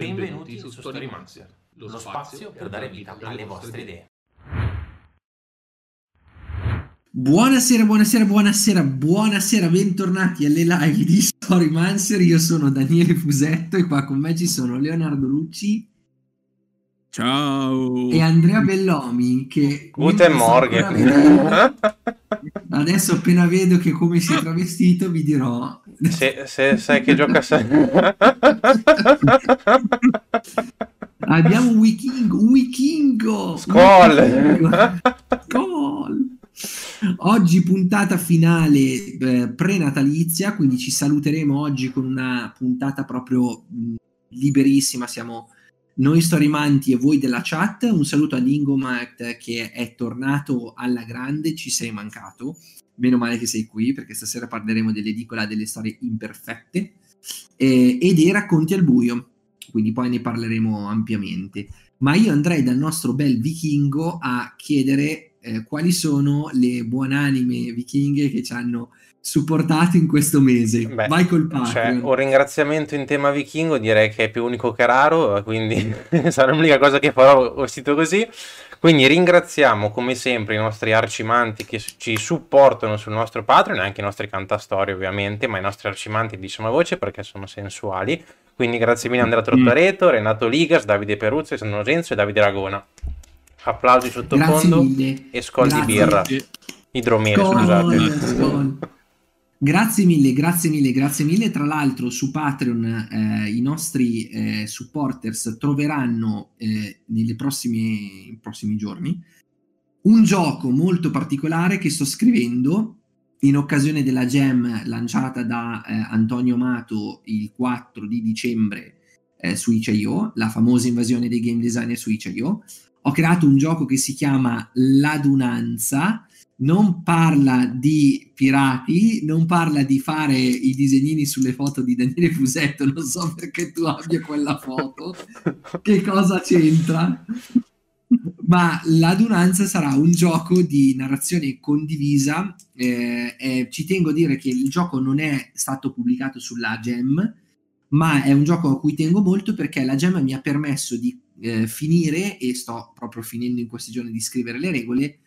Benvenuti su Storymaster, lo spazio per dare vita alle vostre idee. Buonasera, buonasera, buonasera, buonasera, bentornati alle live di Storymancer. Io sono Daniele Fusetto e qua con me ci sono Leonardo Lucci. Ciao! E Andrea Bellomi che... Guten Morgen! Adesso appena vedo che come si è travestito vi dirò... Se, se sai che gioca... Abbiamo un wichingo, un wichingo! Skol! Skol! Oggi puntata finale eh, pre-natalizia, quindi ci saluteremo oggi con una puntata proprio mh, liberissima. Siamo noi storimanti e voi della chat. Un saluto ad Ingomat che è tornato alla grande, ci sei mancato. Meno male che sei qui perché stasera parleremo dell'edicola delle storie imperfette eh, e dei racconti al buio, quindi poi ne parleremo ampiamente. Ma io andrei dal nostro bel vichingo a chiedere eh, quali sono le buonanime vichinghe che ci hanno supportato in questo mese. Beh, Vai col Cioè, Patreon. un ringraziamento in tema vichingo direi che è più unico che raro, quindi sarà l'unica cosa che farò vestito così. Quindi ringraziamo come sempre i nostri arcimanti che ci supportano sul nostro Patreon e anche i nostri cantastorie ovviamente, ma i nostri arcimanti diciamo a voce perché sono sensuali. Quindi grazie mille Andrea Trottareto, Renato Ligas, Davide Peruzzo, Alessandro Nogenzo e Davide Ragona. Applausi sottofondo e scol di birra. Idromele, scusate. skol. Grazie mille, grazie mille, grazie mille. Tra l'altro su Patreon eh, i nostri eh, supporters troveranno eh, nei prossimi giorni un gioco molto particolare che sto scrivendo in occasione della Gem lanciata da eh, Antonio Mato il 4 di dicembre eh, su itch.io, la famosa invasione dei game designer su itch.io. Ho creato un gioco che si chiama L'adunanza, non parla di pirati, non parla di fare i disegnini sulle foto di Daniele Fusetto, non so perché tu abbia quella foto, che cosa c'entra? Ma l'adunanza sarà un gioco di narrazione condivisa. eh, eh, ci tengo a dire che il gioco non è stato pubblicato sulla Gem, ma è un gioco a cui tengo molto perché la Gem mi ha permesso di eh, finire, e sto proprio finendo in questi giorni di scrivere le regole,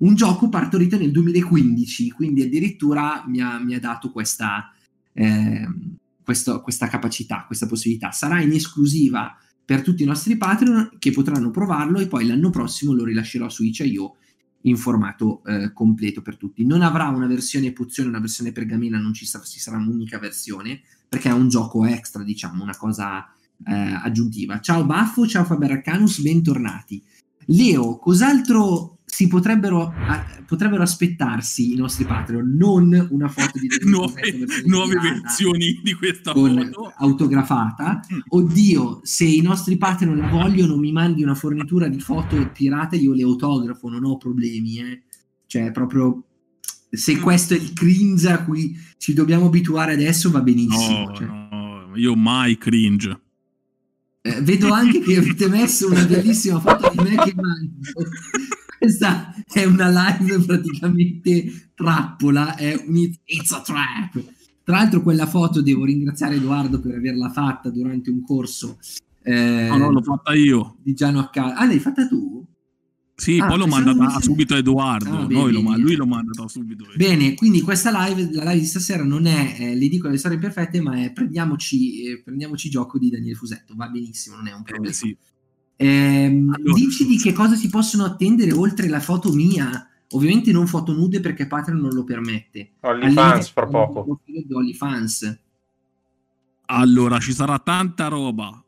un gioco partorito nel 2015, quindi addirittura mi ha, mi ha dato questa, ehm, questo- questa capacità, questa possibilità. Sarà in esclusiva per tutti i nostri Patreon che potranno provarlo e poi l'anno prossimo lo rilascerò su itch.io in formato eh, completo per tutti. Non avrà una versione pozione, una versione pergamena, non ci, sarà, ci sarà un'unica versione perché è un gioco extra, diciamo, una cosa eh, aggiuntiva. Ciao Baffo, ciao Faber Arcanus, bentornati. Leo, cos'altro si potrebbero, potrebbero aspettarsi i nostri Patreon? Non una foto di nuove, nuove versioni di questa foto. autografata. Oddio, se i nostri Patreon la vogliono, mi mandi una fornitura di foto pirate, io le autografo, non ho problemi. Eh. Cioè, proprio se questo è il cringe a cui ci dobbiamo abituare adesso, va benissimo. No, cioè. no, io mai cringe. Eh, vedo anche che avete messo una bellissima foto di me che mangio. Questa è una live praticamente trappola, è un it's, a trap. Tra l'altro quella foto devo ringraziare Edoardo per averla fatta durante un corso eh, No, no, l'ho fatta io. di Giano a casa. Ah, l'hai fatta tu? Sì, Ah, poi l'ho mandata fosse- subito a Edoardo. Ah, Noi bene, lo lui l'ho mandata subito. Bene, quindi questa live, la live di stasera non è eh, l'edicola delle storie perfette, ma è prendiamoci, eh, prendiamoci gioco di Daniele Fusetto. Va benissimo, non è un problema. Eh, sì. Ehm, Allora. dici di che cosa si possono attendere oltre la foto mia. Ovviamente non foto nude perché Patreon non lo permette. OnlyFans fra poco. OnlyFans. Allora, ci sarà tanta roba.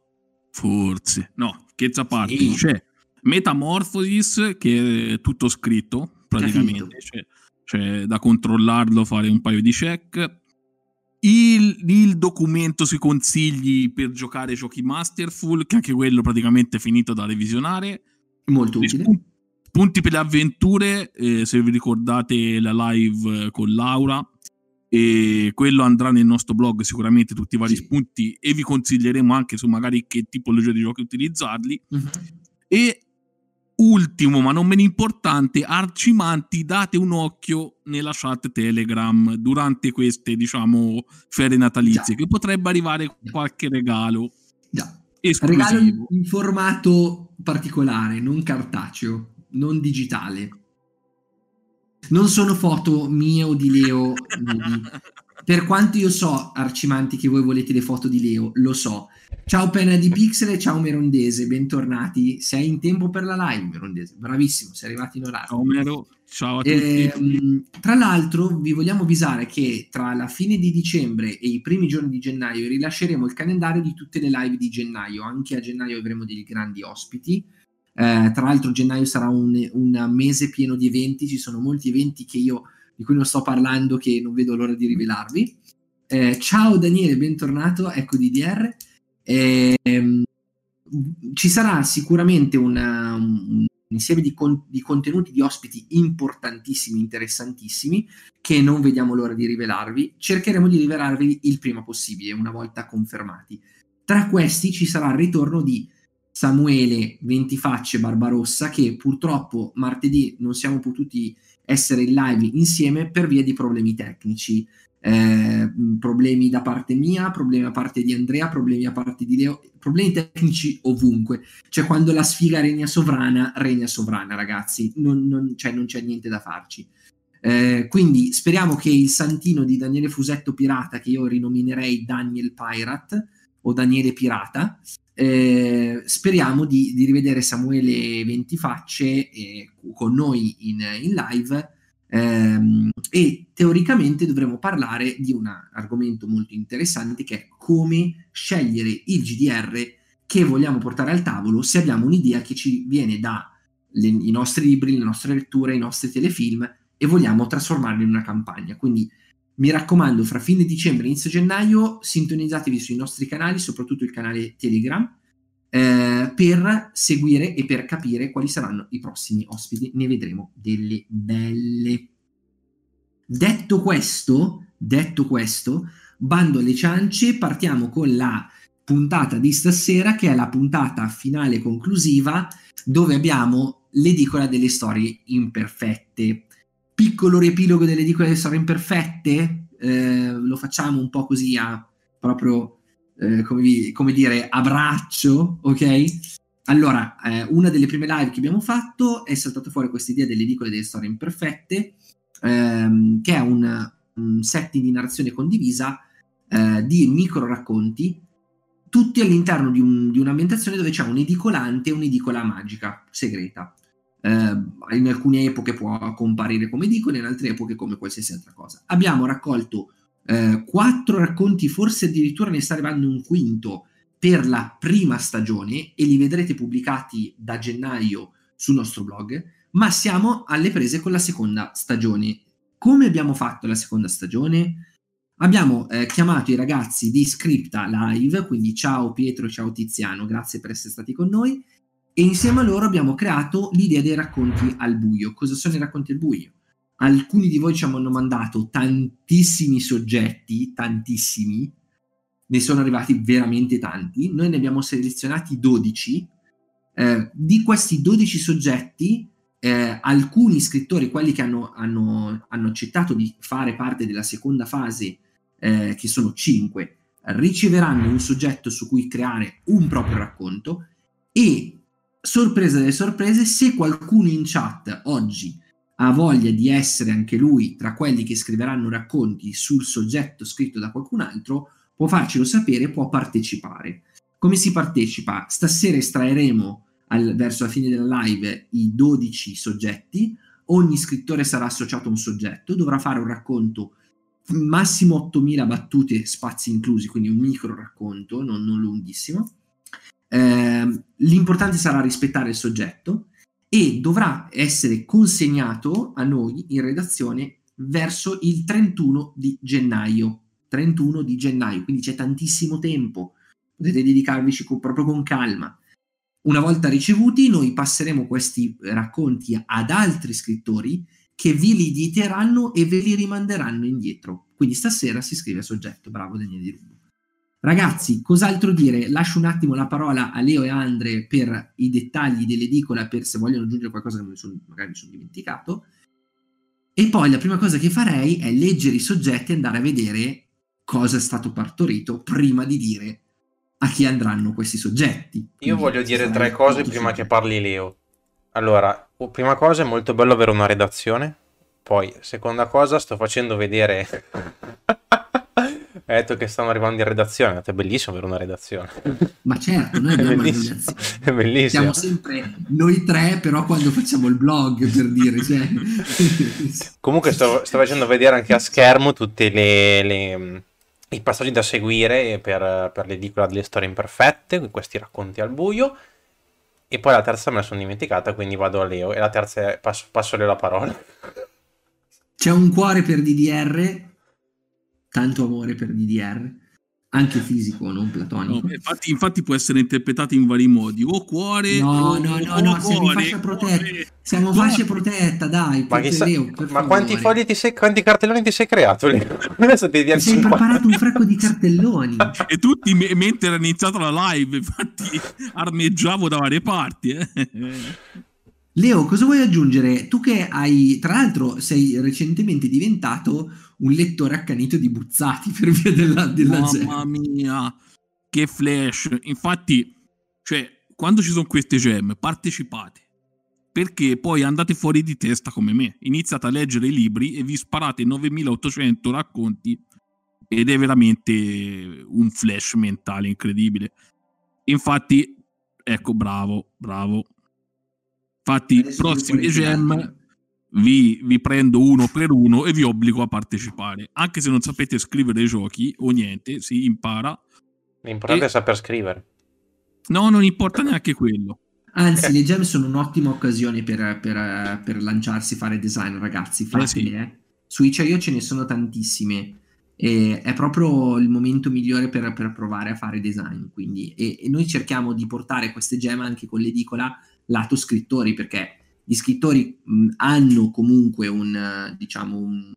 Forse. No, scherzo a parte. Sì. C'è Metamorphosis, che è tutto scritto, praticamente. C'è, c'è da controllarlo, fare un paio di check. Il, il documento sui consigli per giocare giochi Masterful, che anche quello praticamente è finito da revisionare. Molto utile. spun- Spunti per le avventure, eh, se vi ricordate la live eh, con Laura, e quello andrà nel nostro blog sicuramente tutti i vari Sì. spunti e vi consiglieremo anche su magari che tipologia di giochi utilizzarli. Mhm. E ultimo, ma non meno importante, Arcimanti, date un occhio nella chat Telegram durante queste, diciamo, ferie natalizie, Già. che potrebbe arrivare qualche regalo. Già. Regalo in formato particolare, non cartaceo, non digitale. Non sono foto mie o di Leo. Per quanto io so, Arcimanti, che voi volete le foto di Leo, lo so. Ciao Penna di Pixel e ciao Merondese, bentornati. Sei in tempo per la live, Merondese. Bravissimo, sei arrivato in orario. Ciao Mero, ciao a tutti. Eh, tra l'altro, vi vogliamo avvisare che tra la fine di dicembre e i primi giorni di gennaio rilasceremo il calendario di tutte le live di gennaio. Anche a gennaio avremo dei grandi ospiti. Eh, tra l'altro, gennaio sarà un, un mese pieno di eventi. Ci sono molti eventi che io di cui non sto parlando, che non vedo l'ora di rivelarvi. Eh, ciao Daniele, bentornato, ecco DDR. Eh, ci sarà sicuramente una, un insieme di, con, di, contenuti, di ospiti importantissimi, interessantissimi, che non vediamo l'ora di rivelarvi. Cercheremo di rivelarvi il prima possibile, una volta confermati. Tra questi ci sarà il ritorno di Samuele Ventifacce Barbarossa, che purtroppo martedì non siamo potuti essere in live insieme per via di problemi tecnici. Eh, problemi da parte mia, problemi da parte di Andrea, problemi da parte di Leo, problemi tecnici ovunque. Cioè, quando la sfiga regna sovrana, regna sovrana, ragazzi, non, non, cioè, non c'è niente da farci. Eh, quindi speriamo che il santino di Daniele Fusetto Pirata, che io rinominerei Daniel Pirate o Daniele Pirata, eh, speriamo di, di, rivedere Samuele Ventifacce eh, con noi in, in live ehm, e teoricamente dovremo parlare di un argomento molto interessante che è come scegliere il GDR che vogliamo portare al tavolo se abbiamo un'idea che ci viene dai nostri libri, le nostre letture, i nostri telefilm e vogliamo trasformarli in una campagna. Quindi mi raccomando, fra fine dicembre e inizio gennaio, sintonizzatevi sui nostri canali, soprattutto il canale Telegram, eh, per seguire e per capire quali saranno i prossimi ospiti. Ne vedremo delle belle. Detto questo, detto questo, bando alle ciance, partiamo con la puntata di stasera, che è la puntata finale conclusiva, dove abbiamo l'edicola delle storie imperfette piccolo riepilogo delle edicole delle storie imperfette, eh, lo facciamo un po' così a proprio, eh, come, vi, come, dire, a braccio, ok? Allora, eh, una delle prime live che abbiamo fatto è saltata fuori questa idea delle edicole delle storie imperfette, ehm, che è un, un setting di narrazione condivisa eh, di micro racconti tutti all'interno di, un, di, un'ambientazione dove c'è un edicolante e un'edicola magica segreta eh, in alcune epoche può comparire come edicolo, in altre epoche come qualsiasi altra cosa. Abbiamo raccolto eh, quattro racconti, forse addirittura ne sta arrivando un quinto per la prima stagione e li vedrete pubblicati da gennaio sul nostro blog, ma siamo alle prese con la seconda stagione. Come abbiamo fatto la seconda stagione? Abbiamo eh, chiamato i ragazzi di Scripta Live, quindi ciao Pietro, ciao Tiziano, grazie per essere stati con noi e insieme a loro abbiamo creato l'idea dei racconti al buio. Cosa sono i racconti al buio? Alcuni di voi ci hanno mandato tantissimi soggetti, tantissimi, ne sono arrivati veramente tanti, noi ne abbiamo selezionati 12. Eh, di questi 12 soggetti, eh, alcuni scrittori, quelli che hanno, hanno, hanno, accettato di fare parte della seconda fase, eh, che sono 5, riceveranno un soggetto su cui creare un proprio racconto e sorpresa delle sorprese, se qualcuno in chat oggi ha voglia di essere anche lui tra quelli che scriveranno racconti sul soggetto scritto da qualcun altro, può farcelo sapere, può partecipare. Come si partecipa? Stasera estraeremo al, verso la fine della live i 12 soggetti, ogni scrittore sarà associato a un soggetto, dovrà fare un racconto massimo 8000 battute, spazi inclusi, quindi un micro racconto, non, non lunghissimo eh, l'importante sarà rispettare il soggetto e dovrà essere consegnato a noi in redazione verso il 31 di gennaio. 31 di gennaio, quindi c'è tantissimo tempo, potete dedicarvici con, proprio con calma. Una volta ricevuti, noi passeremo questi racconti ad altri scrittori che vi li editeranno e ve li rimanderanno indietro. Quindi stasera si scrive a soggetto. Bravo Daniele Di Rubo. Ragazzi, cos'altro dire? Lascio un attimo la parola a Leo e Andre per i dettagli dell'edicola, per se vogliono aggiungere qualcosa che mi sono, magari mi sono dimenticato. E poi la prima cosa che farei è leggere i soggetti e andare a vedere cosa è stato partorito prima di dire a chi andranno questi soggetti. Io Quindi voglio dire tre cose prima che soggetti. parli Leo. Allora, prima cosa è molto bello avere una redazione. Poi, seconda cosa, sto facendo vedere. Hai detto che stanno arrivando in redazione. È bellissimo avere una redazione. Ma certo, noi abbiamo una redazione. È bellissimo. Siamo sempre noi tre, però quando facciamo il blog, per dire, cioè... Comunque sto, sto facendo vedere anche a schermo tutti le, le- i passaggi da seguire per, per l'edicola delle storie imperfette, questi racconti al buio. E poi la terza me la sono dimenticata, quindi vado a Leo. E la terza è passo, passo Leo la parola. C'è un cuore per DDR, tanto amore per DDR, anche fisico, non No, platonico. infatti, infatti può essere interpretato in vari modi. O cuore, No, o, no, no, o no, siamo in cuore, fascia protetta. cuore. Siamo Cuore. fascia protetta, dai. Ma, chissà- Leo, ma quanti fogli ti sei, quanti cartelloni ti sei creato? Leo? Adesso ti Ti sei 50. preparato un fracco di cartelloni. E tutti me- mentre era iniziata la live, infatti armeggiavo da varie parti. eh. Leo, cosa vuoi aggiungere? Tu che hai, tra l'altro, sei recentemente diventato un lettore accanito di Buzzati per via della, della Mamma gem. mia, che flash. Infatti, cioè, quando ci sono queste gem, partecipate. Perché poi andate fuori di testa come me. Iniziate a leggere i libri e vi sparate 9800 racconti ed è veramente un flash mentale incredibile. Infatti, ecco, bravo, bravo. Infatti, Adesso il gem. Vi, vi prendo uno per uno e vi obbligo a partecipare. Anche se non sapete scrivere i giochi o niente, si impara. L'importante E- è saper scrivere. No, non importa neanche quello. Anzi, le gem sono un'ottima occasione per, per- per lanciarsi, fare design, ragazzi. Fatele, sì. eh. Su Itch.io ce ne sono tantissime. E è proprio il momento migliore per, per provare a fare design. Quindi, e, e noi cerchiamo di portare queste gem anche con l'edicola lato scrittori, perché gli scrittori mh, hanno comunque un, diciamo, un-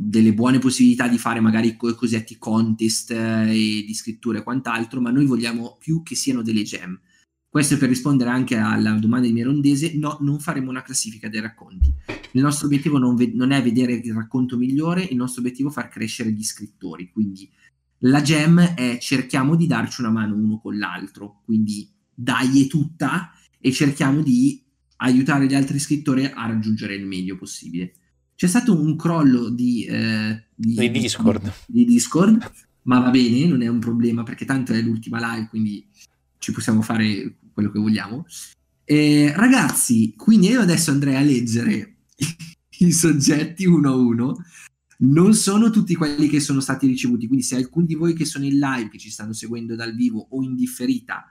delle buone possibilità di fare magari co- cosiddetti contest eh, di scrittura e quant'altro, ma noi vogliamo più che siano delle gem. Questo è per rispondere anche alla domanda di Mirondese. No, non faremo una classifica dei racconti. Il nostro obiettivo non, ve- non è vedere il racconto migliore, il nostro obiettivo è far crescere gli scrittori. Quindi la gem è cerchiamo di darci una mano uno con l'altro. Quindi dai è tutta e cerchiamo di aiutare gli altri scrittori a raggiungere il meglio possibile. C'è stato un crollo di, eh, Di Discord. di Discord, ma va bene, non è un problema perché tanto è l'ultima live, quindi ci possiamo fare quello che vogliamo. Eh, ragazzi, quindi io adesso andrei a leggere i soggetti uno a uno. Non sono tutti quelli che sono stati ricevuti, quindi se alcuni di voi che sono in live, che ci stanno seguendo dal vivo o in differita,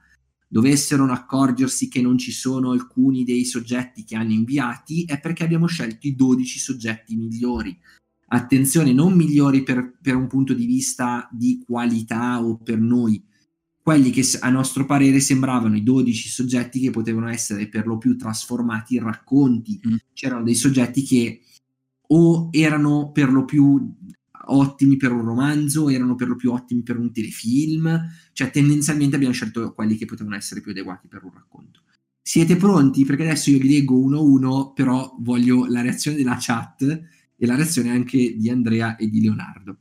dovessero accorgersi che non ci sono alcuni dei soggetti che hanno inviati, è perché abbiamo scelto i 12 soggetti migliori attenzione, non migliori per, per un punto di vista di qualità o per noi, quelli che a nostro parere sembravano i 12 soggetti che potevano essere per lo più trasformati in racconti. Mm. C'erano dei soggetti che o erano per lo più ottimi per un romanzo, erano per lo più ottimi per un telefilm, cioè tendenzialmente abbiamo scelto quelli che potevano essere più adeguati per un racconto. Siete pronti? Perché adesso io li leggo uno a uno, però voglio la reazione della chat e la reazione anche di Andrea e di Leonardo,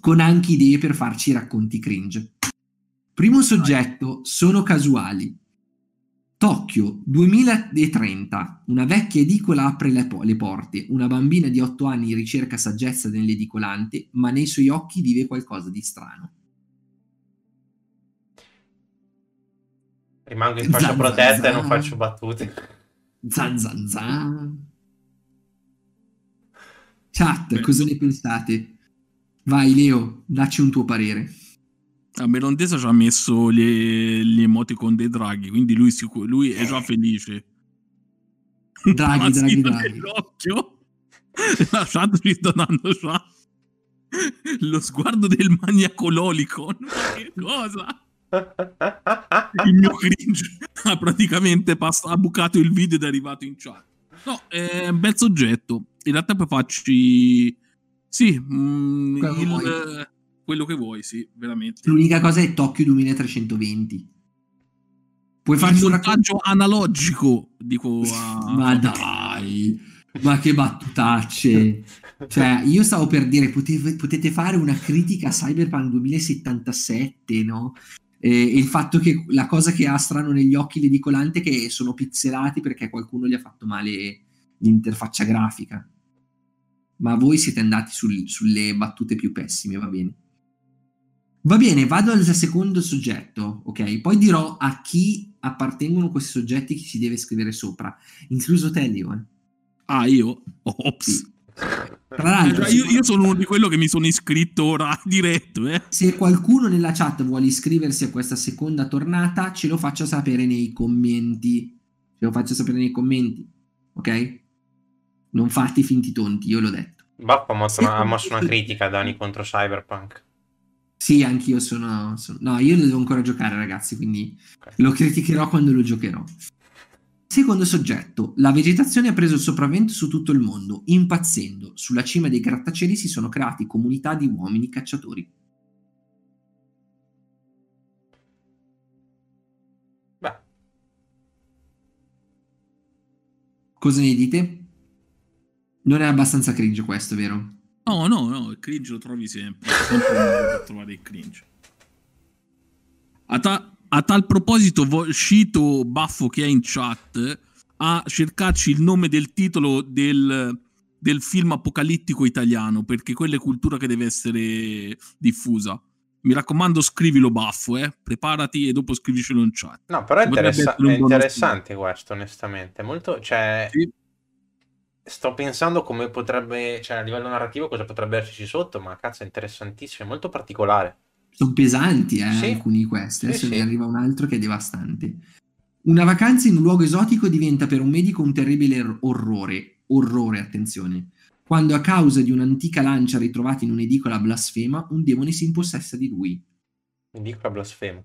con anche idee per farci racconti cringe. Primo soggetto, sono casuali. Tokyo 2030, una vecchia edicola apre le, po- le porte, una bambina di 8 anni ricerca saggezza nell'edicolante, ma nei suoi occhi vive qualcosa di strano. Rimango in fascia Zan, protetta zan, e non faccio battute. Zan zan zan. Chat, cosa ne pensate? Vai Leo, dacci un tuo parere. A Melondesa ci ha messo le- gli emoticon dei draghi, quindi lui, sicu- lui è già felice. Draghi, draghi, draghi. nell'occhio. La chat ci sta dando già lo sguardo del maniaco lolicon. Che cosa? Il mio cringe ha praticamente pass- ha bucato il video ed è arrivato in chat. No, è un bel soggetto. In realtà poi facci... Sì, mm, Quello che il-. Quello che vuoi, sì, veramente. L'unica cosa è Tokyo 2320. Puoi farci un racconto? montaggio analogico, dico a... Ma dai, ma che battutacce. Cioè, io stavo per dire, potete, potete fare una critica a Cyberpunk 2077, no? E, il fatto che la cosa che ha strano negli occhi l'edicolante è che sono pixelati perché qualcuno gli ha fatto male l'interfaccia grafica. Ma voi siete andati sul, sulle battute più pessime, va bene. Va bene, vado al secondo soggetto, ok? Poi dirò a chi appartengono questi soggetti che si deve scrivere sopra, incluso te, Leo. Eh. Ah, io? Ops. Sì. Tra l'altro, io, io, sono uno di quello che mi sono iscritto ora diretto. Eh. Se qualcuno nella chat vuole iscriversi a questa seconda tornata, ce lo faccia sapere nei commenti. Ce lo faccia sapere nei commenti, ok? Non fate finti tonti, io l'ho detto. Baffa ha mosso una, una critica Dani contro Cyberpunk. Sì, anch'io sono, sono, No, io lo devo ancora giocare, ragazzi, quindi okay. lo criticherò quando lo giocherò. Secondo soggetto, la vegetazione ha preso il sopravvento su tutto il mondo, impazzendo. Sulla cima dei grattacieli si sono creati comunità di uomini cacciatori. Beh. Cosa ne dite? Non è abbastanza cringe questo, vero? No, no, no, il cringe lo trovi sempre. sempre per trovare il cringe. A, ta- a tal proposito, Scito Baffo che è in chat a cercarci il nome del titolo del, del film apocalittico italiano, perché quella è cultura che deve essere diffusa. Mi raccomando, scrivilo baffo, eh? preparati e dopo scrivicelo in chat. No, però è, interessa- è interessante questo, onestamente. Molto, cioè, sì. Sto pensando come potrebbe, cioè a livello narrativo cosa potrebbe esserci sotto, ma cazzo è interessantissimo, è molto particolare. Sono pesanti eh, sì. alcuni di questi, adesso sì, ne sì. arriva un altro che è devastante. Una vacanza in un luogo esotico diventa per un medico un terribile orrore, orrore, attenzione. Quando a causa di un'antica lancia ritrovata in un'edicola blasfema, un demone si impossessa di lui. Edicola blasfema.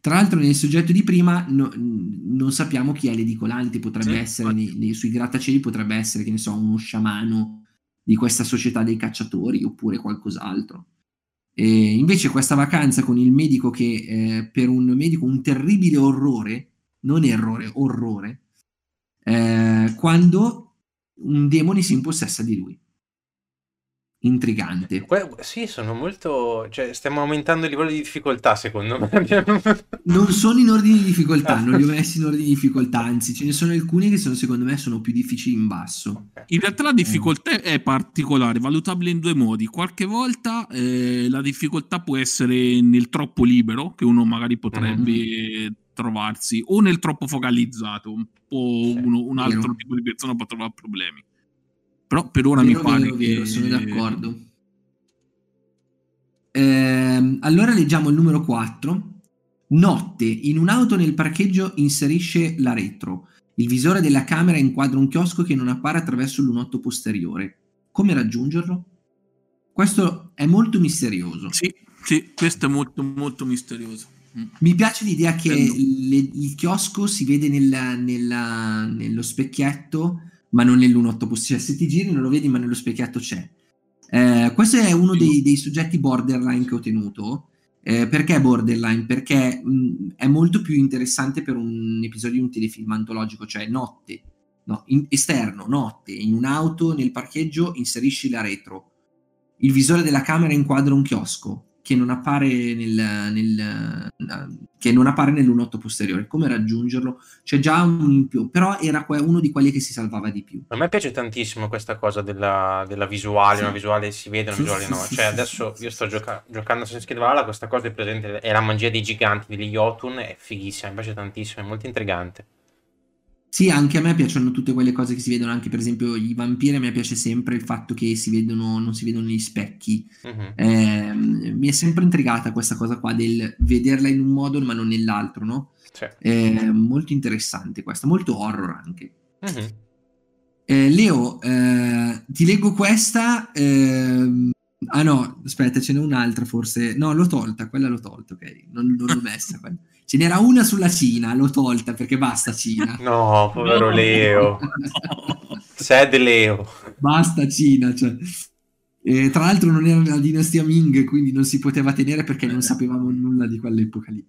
Tra l'altro nel soggetto di prima no, non sappiamo chi è l'edicolante, potrebbe sì, essere nei, nei, sui grattacieli, potrebbe essere, che ne so, uno sciamano di questa società dei cacciatori oppure qualcos'altro. E invece questa vacanza con il medico che eh, per un medico un terribile orrore, non errore, orrore, eh, quando un demone si impossessa di lui intrigante. Que- sì, sono molto... Cioè, stiamo aumentando il livello di difficoltà, secondo me. non sono in ordine di difficoltà, non li ho messi in ordine di difficoltà, anzi ce ne sono alcuni che sono, secondo me sono più difficili in basso. In realtà la difficoltà mm. è particolare, valutabile in due modi. Qualche volta eh, la difficoltà può essere nel troppo libero, che uno magari potrebbe... Mm. trovarsi o nel troppo focalizzato un po' uno, un altro Vero. tipo di persona può trovare problemi però per ora vero, mi pare vero, che... Vero, sono d'accordo. Eh, allora leggiamo il numero 4. Notte, in un'auto nel parcheggio inserisce la retro. Il visore della camera inquadra un chiosco che non appare attraverso l'unotto posteriore. Come raggiungerlo? Questo è molto misterioso. Sì, sì, questo è molto, molto misterioso. Mm. Mi piace l'idea che le, il chiosco si vede nella, nella, nello specchietto ma non nell'1.8 possibile. Se ti giri non lo vedi, ma nello specchietto c'è. Eh, questo è uno dei, dei, soggetti borderline che ho tenuto. Eh, perché borderline? Perché mh, è molto più interessante per un episodio di un telefilm antologico, cioè notte, no, in, esterno, notte, in un'auto, nel parcheggio, inserisci la retro. Il visore della camera inquadra un chiosco che non appare nel, nel che non appare nell'1.8 posteriore. Come raggiungerlo? C'è già un in più, però era uno di quelli che si salvava di più. A me piace tantissimo questa cosa della, della visuale, sì. una visuale si vede, una visuale no. Cioè adesso io sto gioca- giocando a Assassin's Creed Valhalla, questa cosa è presente, è la magia dei giganti, degli Jotun, è fighissima, mi piace tantissimo, è molto intrigante. Sì, anche a me piacciono tutte quelle cose che si vedono, anche per esempio i vampiri, a me piace sempre il fatto che si vedono, non si vedono gli specchi. Uh-huh. Eh, mi è sempre intrigata questa cosa qua del vederla in un modo ma non nell'altro, no? Cioè. Eh, molto interessante questa, molto horror anche. Uh-huh. Eh, Leo, eh, ti leggo questa. Ehm, ah no, aspetta, ce n'è un'altra forse. No, l'ho tolta, quella l'ho tolta, ok. Non, non l'ho messa quella. Ce n'era una sulla Cina, l'ho tolta perché basta Cina. No, povero no. Leo. Sad Leo. Basta Cina, cioè. E, tra l'altro non era la dinastia Ming, quindi non si poteva tenere perché non sapevamo nulla di quell'epoca lì.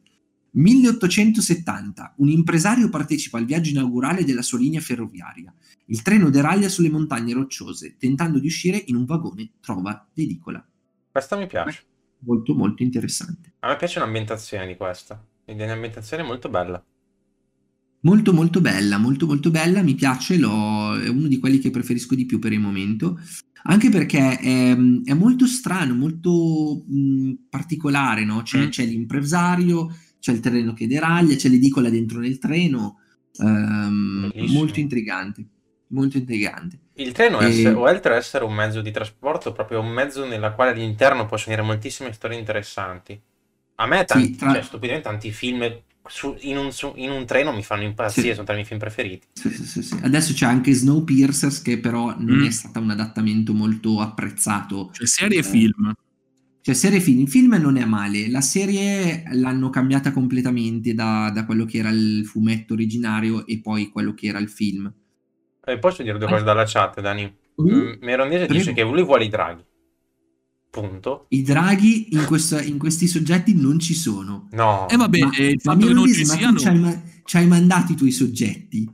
1870. Un impresario partecipa al viaggio inaugurale della sua linea ferroviaria. Il treno deraglia sulle montagne rocciose. Tentando di uscire in un vagone, trova l'edicola. Questa mi piace. Molto, molto interessante. A me piace l'ambientazione di questa. Ambientazione è molto bella. Molto molto bella, molto molto bella, mi piace, è uno di quelli che preferisco di più per il momento, anche perché è, è molto strano, molto mh, particolare, no? C'è, mm. c'è, l'impresario, c'è il treno che deraglia, c'è l'edicola dentro nel treno, um, molto intrigante, molto intrigante. Il treno e... essere, oltre ad essere un mezzo di trasporto, proprio un mezzo nella quale all'interno possono venire moltissime storie interessanti. A me tanti, sì, tra... cioè, stupidamente tanti film su, in, un, su, in, un, treno mi fanno impazzire, sì. sono tra i miei film preferiti. Sì, sì, Adesso c'è anche Snowpiercer che però non mm. è stato un adattamento molto apprezzato. Cioè serie e eh, film. Cioè serie e film. Il film non è male, la serie l'hanno cambiata completamente da, da, quello che era il fumetto originario e poi quello che era il film. Eh, posso dire due cose dalla chat, Dani? Mm. Meronese dice che lui vuole i draghi. Punto. I draghi in, questa, in, questi soggetti non ci sono. No. E eh vabbè, ma, il fatto che non ci siano... tu c'hai, c'hai mandato i tuoi soggetti.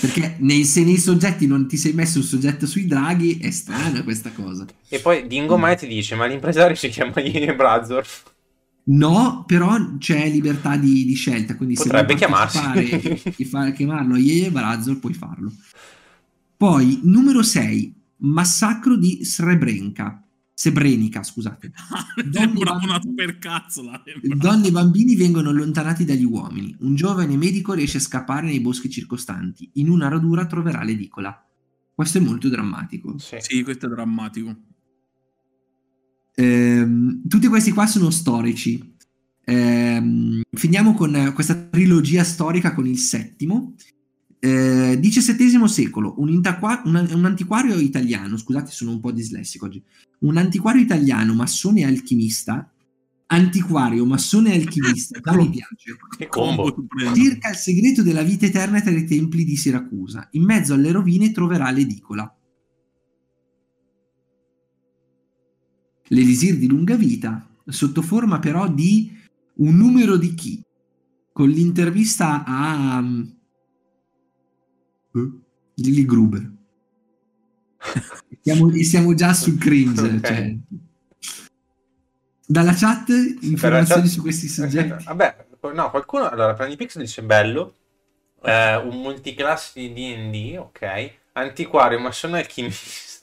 Perché nei, se nei soggetti non ti sei messo un soggetto sui draghi, è strana questa cosa. E poi Dingo Mai ti dice: Ma l'impresario si chiama Brazor. No, però c'è libertà di, di scelta. Quindi Potrebbe se chiamarsi. e fa, chiamarlo Yeye Brazor, puoi farlo. Poi, numero 6, Massacro di Srebrenica. Sebrenica, scusate. Donne, bambini, per cazzo, donne e bambini vengono allontanati dagli uomini. Un giovane medico riesce a scappare nei boschi circostanti. In una radura troverà l'edicola. Questo è molto drammatico. Sì, sì questo è drammatico. Ehm, tutti questi qua sono storici. Ehm, finiamo con questa trilogia storica con il settimo, eh, XVII secolo, un, intaqua- un, un, antiquario italiano, scusate sono un po' dislessico oggi, un antiquario italiano, massone e alchimista, antiquario, massone e alchimista, già mi piace, che combo. cerca il segreto della vita eterna tra i templi di Siracusa, in mezzo alle rovine troverà l'edicola. L'elisir di lunga vita, sotto forma però di un numero di chi, con l'intervista a Lily Gruber. siamo, siamo, già sul cringe. Okay. Cioè. Dalla chat informazioni chat... su questi soggetti. Vabbè, no, qualcuno... Allora, Planipix dice bello, eh, un multiclass di D&D, ok, antiquario, massone alchimista.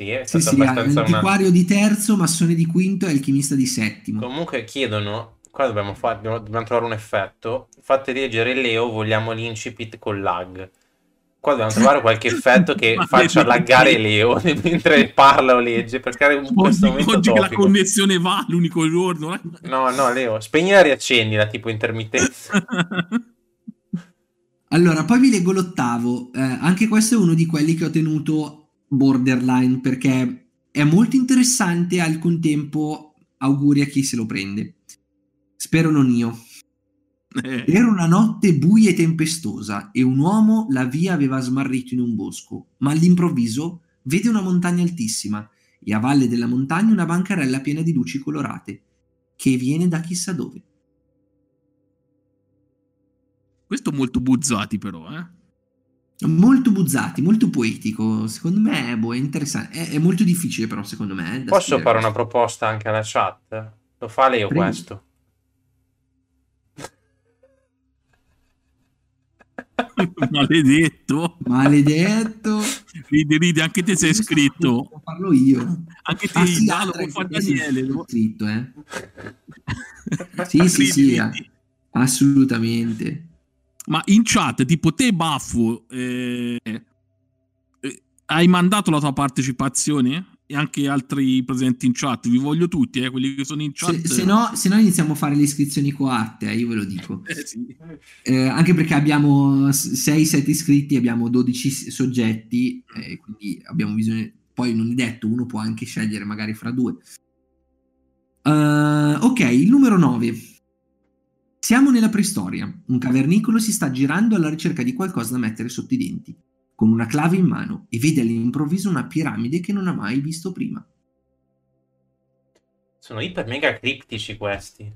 Sì, è sì, sì, antiquario una... di terzo, massone di quinto e alchimista di settimo. Comunque chiedono, qua dobbiamo, fare, dobbiamo, dobbiamo trovare un effetto, fate leggere Leo, vogliamo l'incipit con lag. Qua dobbiamo trovare qualche effetto che faccia laggare Leo mentre parla o legge per creare un questo momento oggi che la connessione va l'unico giorno no no Leo spegni e riaccendi la tipo intermittenza. Allora poi vi leggo l'ottavo. Eh, anche questo è uno di quelli che ho tenuto borderline perché è molto interessante al contempo auguri a chi se lo prende. Spero non io. Era una notte buia e tempestosa e un uomo la via aveva smarrito in un bosco, ma all'improvviso vede una montagna altissima e a valle della montagna una bancarella piena di luci colorate, che viene da chissà dove. Questo molto buzzati però, eh? Molto buzzati, molto poetico. Secondo me boh, è interessante. È, è, molto difficile, però, secondo me. Eh, Posso fare questo. una proposta anche alla chat? Lo fa Leo Prego. questo. Maledetto. Maledetto. Ridi, ridi, anche te sei iscritto. Parlo io. Anche te, ah, sì, ah, lo può fare Daniele. Lo... Scritto, eh. sì, sì, ridi, sì, ridi. assolutamente. Ma in chat, tipo te, Baffo, eh, eh, hai mandato la tua partecipazione? E anche altri presenti in chat. Vi voglio tutti, eh, quelli che sono in chat. Se, se, no, se no, iniziamo a fare le iscrizioni coatte, eh, io ve lo dico. Eh, sì. eh, anche perché abbiamo 6-7 iscritti, abbiamo 12 soggetti, eh, quindi abbiamo bisogno... Poi non è detto, uno può anche scegliere magari fra due. Uh, ok, il numero 9. Siamo nella preistoria. Un cavernicolo si sta girando alla ricerca di qualcosa da mettere sotto i denti con una clave in mano e vede all'improvviso una piramide che non ha mai visto prima. Sono iper mega criptici questi.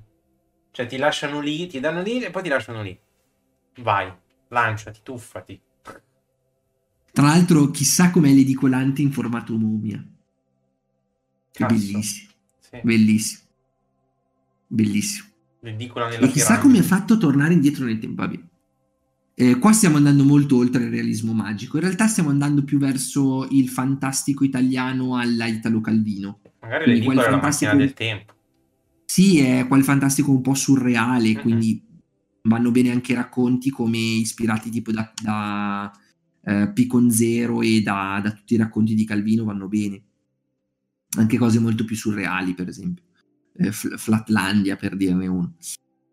Cioè ti lasciano lì, ti danno lì e poi ti lasciano lì. Vai, lanciati, tuffati. Tra l'altro, chissà com'è l'edicolante in formato mummia. Che Cazzo. bellissimo. Sì. Bellissimo. Bellissimo. L'edicola nella E chissà come ha fatto a tornare indietro nel tempo. Vabbè. Eh, qua stiamo andando molto oltre il realismo magico. In realtà stiamo andando più verso il fantastico italiano alla Italo Calvino. Magari l'edicola la macchina fantastico- del tempo. Sì, è quel fantastico un po' surreale, Mhm. quindi vanno bene anche i racconti come ispirati tipo da, da eh, Picon Zero e da, da tutti i racconti di Calvino vanno bene. Anche cose molto più surreali, per esempio. Eh, Fl- Flatlandia, per dirne uno.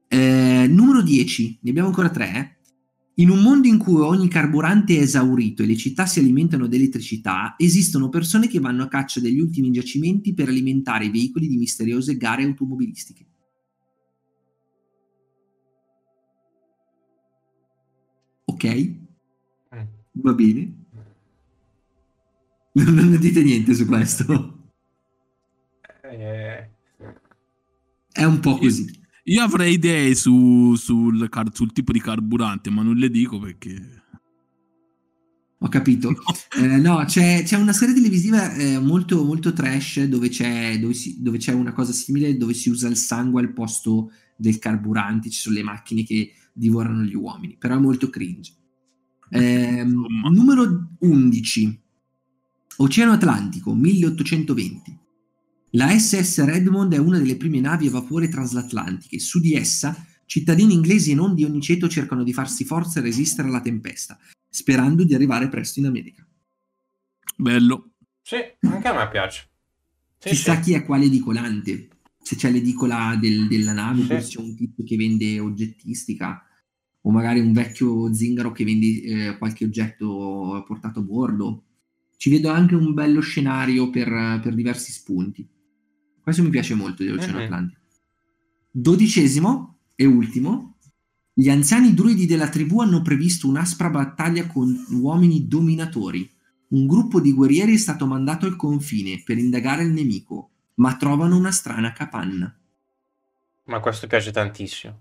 Eh, numero 10, ne abbiamo ancora tre. eh. In un mondo in cui ogni carburante è esaurito e le città si alimentano di elettricità, esistono persone che vanno a caccia degli ultimi giacimenti per alimentare i veicoli di misteriose gare automobilistiche. Ok, Mm. va bene. Non, dite niente su questo. Eh, È un po' così. Io avrei idee su- sul, car- sul tipo di carburante, ma non le dico perché... Ho capito. Eh, no, c'è, c'è una serie televisiva eh, molto, molto trash dove c'è, dove, si- dove c'è una cosa simile dove si usa il sangue al posto del carburante, ci sono le macchine che divorano gli uomini, però è molto cringe. Insomma. numero 11. Oceano Atlantico, 1820. La SS Redmond è una delle prime navi a vapore transatlantiche. Su di essa, cittadini inglesi e non di ogni ceto cercano di farsi forza e resistere alla tempesta, sperando di arrivare presto in America. Bello. sì, anche a me piace. Sì, Chissà sì. chi è quale edicolante. Se c'è l'edicola del- della nave, Sì. c'è un tipo che vende oggettistica, o magari un vecchio zingaro che vende eh, qualche oggetto portato a bordo. Ci vedo anche un bello scenario per, per diversi spunti. Questo mi piace molto dell'Oceano Mhm. Atlantico. Dodicesimo e ultimo. Gli anziani druidi della tribù hanno previsto un'aspra battaglia con uomini dominatori. Un gruppo di guerrieri è stato mandato al confine per indagare il nemico, ma trovano una strana capanna. Ma questo piace tantissimo.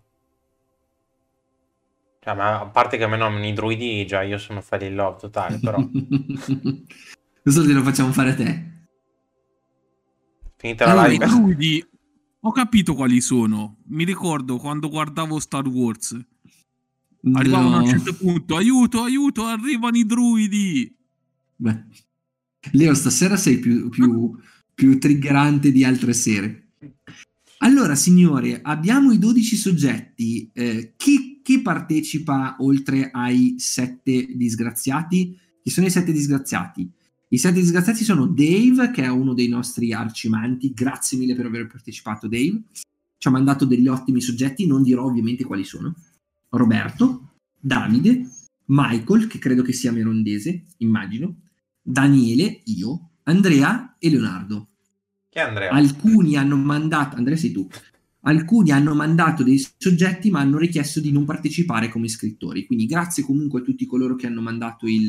Cioè, ma a parte che a me nominano i druidi, già io sono fare in love totale, però. Questo te lo facciamo fare a te. Finita la Allora, live. I druidi, ho capito quali sono. Mi ricordo quando guardavo Star Wars. Arrivavano a un certo punto, aiuto, aiuto, arrivano i druidi. Beh. Leo, stasera sei più, più, più triggerante di altre sere. Allora, signore, abbiamo i 12 soggetti. Eh, chi, chi partecipa oltre ai sette disgraziati? Chi sono i sette disgraziati? I sette disgraziati sono Dave, che è uno dei nostri arcimanti. Grazie mille per aver partecipato, Dave. Ci ha mandato degli ottimi soggetti, non dirò ovviamente quali sono. Roberto, Davide, Michael, che credo che sia merondese, immagino, Daniele, io, Andrea e Leonardo. Chi è Andrea? Alcuni hanno mandato, Andrea sei tu, alcuni hanno mandato dei soggetti ma hanno richiesto di non partecipare come scrittori. Quindi grazie comunque a tutti coloro che hanno mandato il,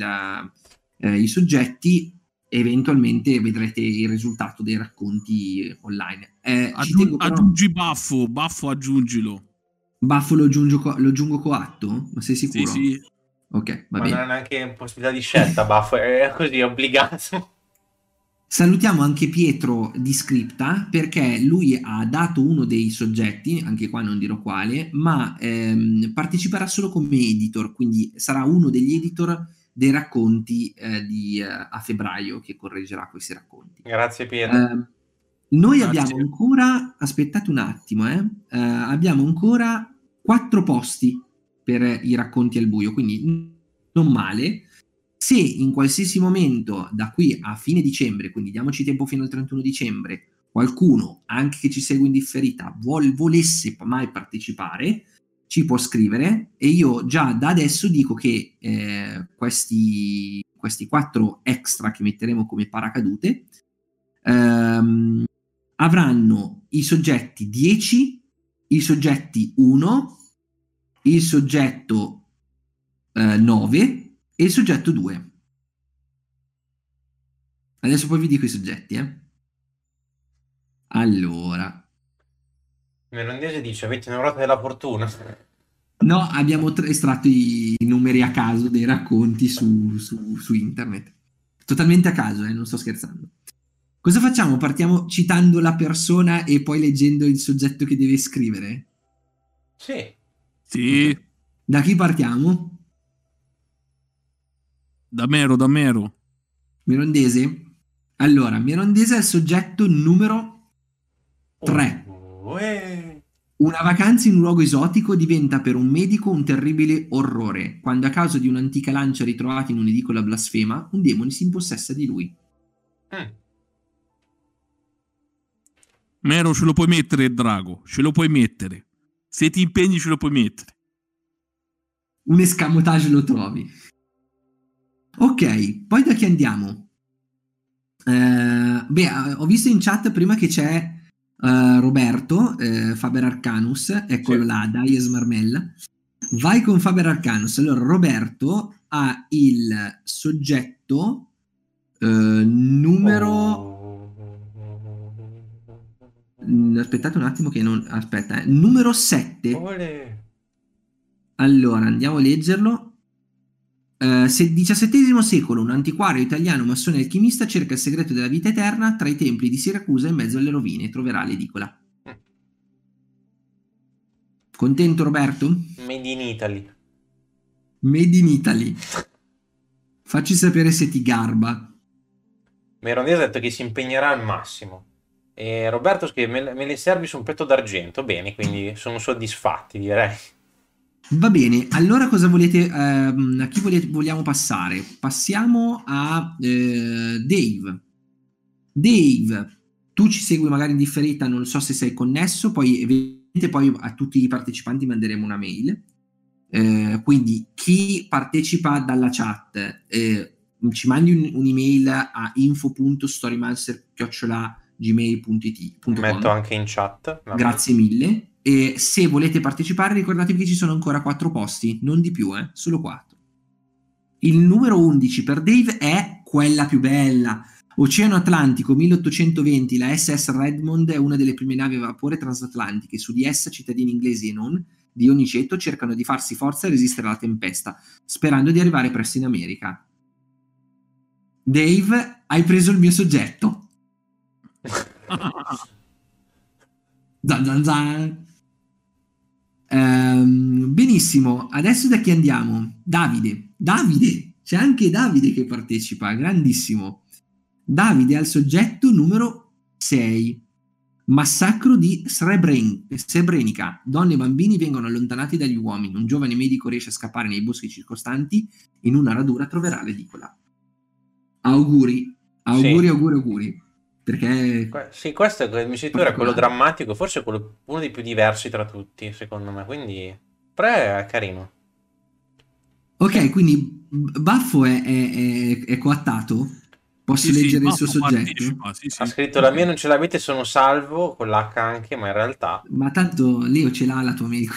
eh, i soggetti. Eventualmente vedrete il risultato dei racconti online. Eh, ci Aggiun- tengo però- aggiungi baffo, baffo aggiungilo. Baffo lo aggiungo, co- lo aggiungo coatto? Ma sei Sì, sicuro? sì. Ok, va Ma bene. non ha neanche possibilità di scelta, Baffo, è così obbligato. Salutiamo anche Pietro di Scripta perché lui ha dato uno dei soggetti, anche qua non dirò quale, ma ehm, parteciperà solo come editor, quindi sarà uno degli editor dei racconti eh, di, eh, a febbraio che correggerà questi racconti. Grazie Pietro. Ehm, noi Grazie. abbiamo ancora, aspettate un attimo, eh, eh, abbiamo ancora quattro posti per i racconti al buio, quindi non male. Se in qualsiasi momento da qui a fine dicembre, quindi diamoci tempo fino al 31 dicembre, qualcuno, anche che ci segue in differita, vuol- volesse mai partecipare, ci può scrivere e io già da adesso dico che eh, questi, questi quattro extra che metteremo come paracadute ehm, avranno i soggetti 10, i soggetti 1, il soggetto eh, 9 e il soggetto 2. Adesso poi vi dico i soggetti. Eh. Allora. Melondese dice, avete una ruota della fortuna. No, abbiamo estratto i numeri a caso dei racconti su, su, su internet. Totalmente a caso, eh, non sto scherzando. Cosa facciamo? Partiamo citando la persona e poi leggendo il soggetto che deve scrivere? Sì. Sì. Da chi partiamo? Da Mero, da Mero. Mirondese? Allora, Mirondese è il soggetto numero 3. Eh. Una vacanza in un luogo esotico diventa per un medico un terribile orrore, quando a causa di un'antica lancia ritrovata in un'edicola blasfema, un demone si impossessa di lui. Mm. Mero ce lo puoi mettere, Drago, ce lo puoi mettere. Se ti impegni ce lo puoi mettere. Un escamotage lo trovi. Ok, poi da chi andiamo? Eh, beh, ho visto in chat prima che c'è uh, Roberto, eh, Faber Arcanus, eccolo Sì. là, Dies Marmella. Vai con Faber Arcanus. Allora, Roberto ha il soggetto eh, numero... Oh. Aspettate un attimo che non... Aspetta, eh. Numero 7. Ole. Allora, andiamo a leggerlo. Eh, se- XVII secolo, un antiquario italiano massone alchimista cerca il segreto della vita eterna tra i templi di Siracusa in mezzo alle rovine troverà l'edicola. Contento Roberto? Made in Italy. Made in Italy. Facci sapere se ti garba. Merondese ha detto che si impegnerà al massimo. E Roberto scrive: Me, me le servi su un petto d'argento. Bene, quindi sono soddisfatti, direi. Va bene, allora cosa volete, ehm, a chi volete- vogliamo passare? Passiamo a eh, Dave. Dave, tu ci segui magari in differita, non so se sei connesso, poi evidentemente poi a tutti i partecipanti manderemo una mail. Eh, quindi chi partecipa dalla chat eh, ci mandi un- un'email a info.storymancer.gmail.it Metto anche in chat. la- Grazie mille. E se volete partecipare, ricordatevi che ci sono ancora quattro posti, non di più, eh, solo quattro. Il numero 11 per Dave è quella più bella. Oceano Atlantico 1820, la SS Redmond è una delle prime navi a vapore transatlantiche. Su di essa, cittadini inglesi e non di ogni ceto cercano di farsi forza e resistere alla tempesta, sperando di arrivare presto in America. Dave, hai preso il mio soggetto. Zan zan zan. Ehm, benissimo, adesso da chi andiamo? Davide. Davide, c'è anche Davide che partecipa, grandissimo. Davide al soggetto numero 6. Massacro di Srebren- Srebrenica. Donne e bambini vengono allontanati dagli uomini. Un giovane medico riesce a scappare nei boschi circostanti. In una radura troverà l'edicola. Auguri, auguri, Sì. auguri, auguri. Perché Sì, questo è il mio sito è quello drammatico, forse è quello, uno dei più diversi tra tutti, secondo me. Quindi, però è carino. Ok, quindi Baffo è, è- è- è coattato? Posso Sì, sì, leggere il Baffo suo soggetto? sì, sì. Ha scritto la mia non ce l'avete, sono salvo, con l'H anche, ma in realtà... Ma tanto Leo ce l'ha la tua mail.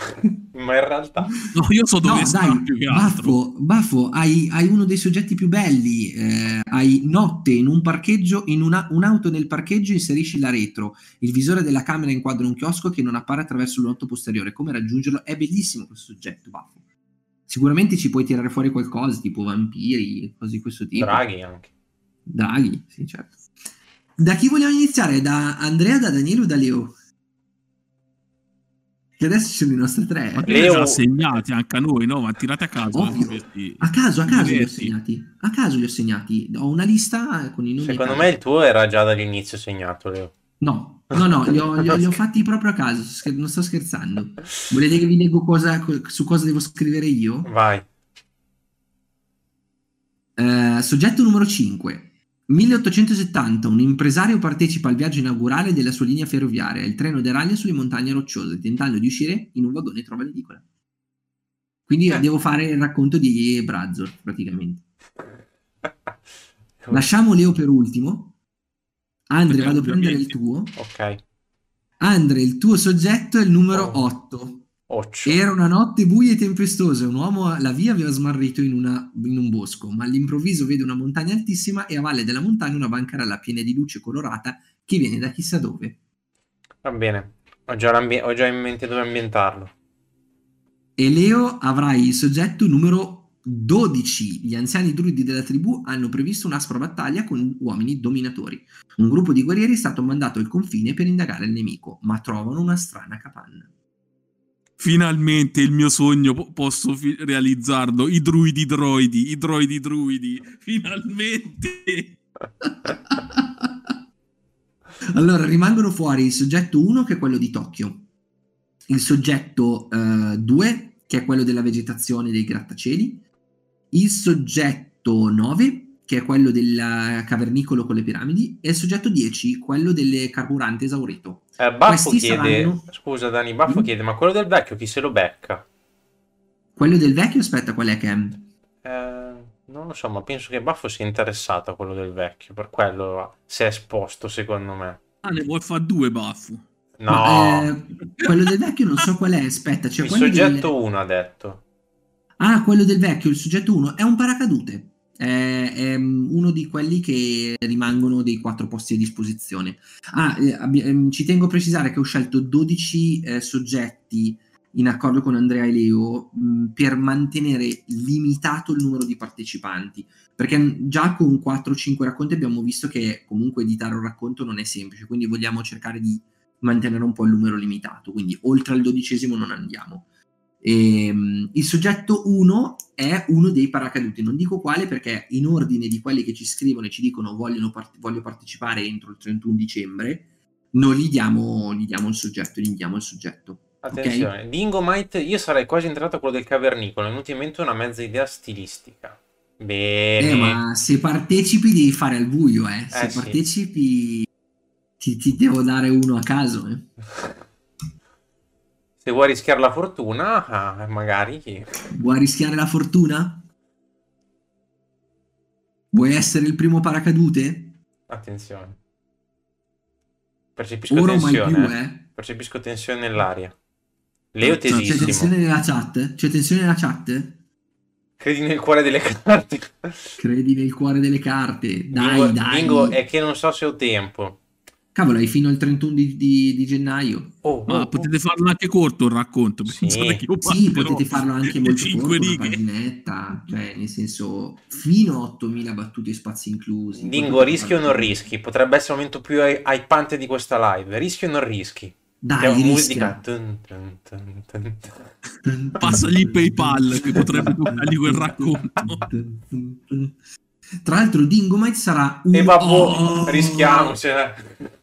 Ma in realtà... No, io so dove No, sta dai, più che altro. Baffo, Baffo hai, hai uno dei soggetti più belli. eh, hai notte in un parcheggio, in una- un'auto nel parcheggio, inserisci la retro. Il visore della camera inquadra un chiosco che non appare attraverso l'otto posteriore. Come raggiungerlo? È bellissimo questo soggetto, Baffo. Sicuramente ci puoi tirare fuori qualcosa, tipo vampiri, cose di questo tipo. Draghi anche. Draghi, sì, certo. Da chi vogliamo iniziare? Da Andrea, da Daniele o da Leo? Che adesso ci sono i nostri tre. Ma eh. te Leo- li già assegnati anche a noi, no? Ma tirate a caso. A caso, a caso li ho segnati. A caso li ho segnati. Ho una lista con i nomi. Secondo me il tuo era già dall'inizio segnato, Leo. No, no, no, li ho, li ho- li ho fatti proprio a caso. Non sto scherzando. Volete che vi leggo cosa, su cosa devo scrivere io? Vai. Eh, soggetto numero 5. 1870, un impresario partecipa al viaggio inaugurale della sua linea ferroviaria. Il treno deraglia sulle montagne rocciose, tentando di uscire in un vagone trova l'edicola. Quindi Eh. devo fare il racconto di Brazzo, praticamente. Lasciamo Leo per ultimo. Andre, vado a prendere il tuo. Ok. Andre, il tuo soggetto è il numero Oh. 8. Occio. Era una notte buia e tempestosa. Un uomo la via aveva smarrito in, una, in, un bosco, ma all'improvviso vede una montagna altissima e a valle della montagna una bancarella piena di luce colorata che viene da chissà dove. Va bene, ho già, ho già in mente dove ambientarlo. E Leo avrai il soggetto numero 12. Gli anziani druidi della tribù hanno previsto un'aspra battaglia con uomini dominatori. Un gruppo di guerrieri è stato mandato al confine per indagare il nemico, ma trovano una strana capanna finalmente il mio sogno posso fi- realizzarlo. I druidi droidi, i droidi druidi, finalmente. allora, rimangono fuori il soggetto 1 che è quello di Tokyo, il soggetto 2 uh, che è quello della vegetazione dei grattacieli, il soggetto 9 che è quello del cavernicolo con le piramidi, e il soggetto 10, quello del carburante esaurito. Eh, Baffo chiede, saranno... scusa Dani, Baffo mm? chiede, ma quello del vecchio chi se lo becca? Quello del vecchio, aspetta, qual è che è? Eh, non lo so, ma penso che Baffo sia interessato a quello del vecchio, per quello si è esposto secondo me. Ah, ne vuoi fare due Baffo? No. Ma, eh, quello del vecchio non so qual è, aspetta. Cioè il soggetto 1 del... ha detto. Ah, quello del vecchio, il soggetto 1, è un paracadute è, è, uno di quelli che rimangono dei quattro posti a disposizione. Ah, eh, ehm, ci tengo a precisare che ho scelto 12 eh, soggetti in accordo con Andrea e Leo mh, per mantenere limitato il numero di partecipanti, perché già con 4-5 racconti abbiamo visto che comunque editare un racconto non è semplice, quindi vogliamo cercare di mantenere un po' il numero limitato, quindi oltre al dodicesimo non andiamo. Ehm, il soggetto 1 è uno dei paracaduti, non dico quale perché in ordine di quelli che ci scrivono e ci dicono part- voglio partecipare entro il 31 dicembre, non gli diamo, gli diamo il soggetto, gli diamo il soggetto. Attenzione, okay? Dingo Might, io sarei quasi entrato a quello del cavernicolo, è venuta in mente una mezza idea stilistica. Bene. Eh, ma se partecipi devi fare al buio, eh. Se eh, partecipi sì. ti, ti, devo dare uno a caso, eh. Se vuoi rischiare la fortuna, ah, magari. Vuoi rischiare la fortuna? Vuoi essere il primo paracadute? Attenzione. Percepisco Ora tensione. Più, eh. eh. Percepisco tensione nell'aria. Leo tesissimo. C'è tensione nella chat? C'è tensione nella chat? Credi nel cuore delle carte. Credi nel cuore delle carte. Dai, Bingo, dai. Bingo, è che non so se ho tempo. Cavolo, hai fino al 31 di, di, di gennaio. Oh, Ma oh, potete oh. farlo anche corto il racconto. Sì, sì potete farlo anche molto corto, righe. una paginetta, cioè nel senso fino a 8000 battute e spazi inclusi. Dingo, rischi o non rischi? Potrebbe essere il momento più hypante di questa live. Rischi o non rischi? Dai, musica. Passagli PayPal che potrebbe toccargli quel racconto. Tra l'altro Dingomite sarà un... E vabbè, oh, rischiamocela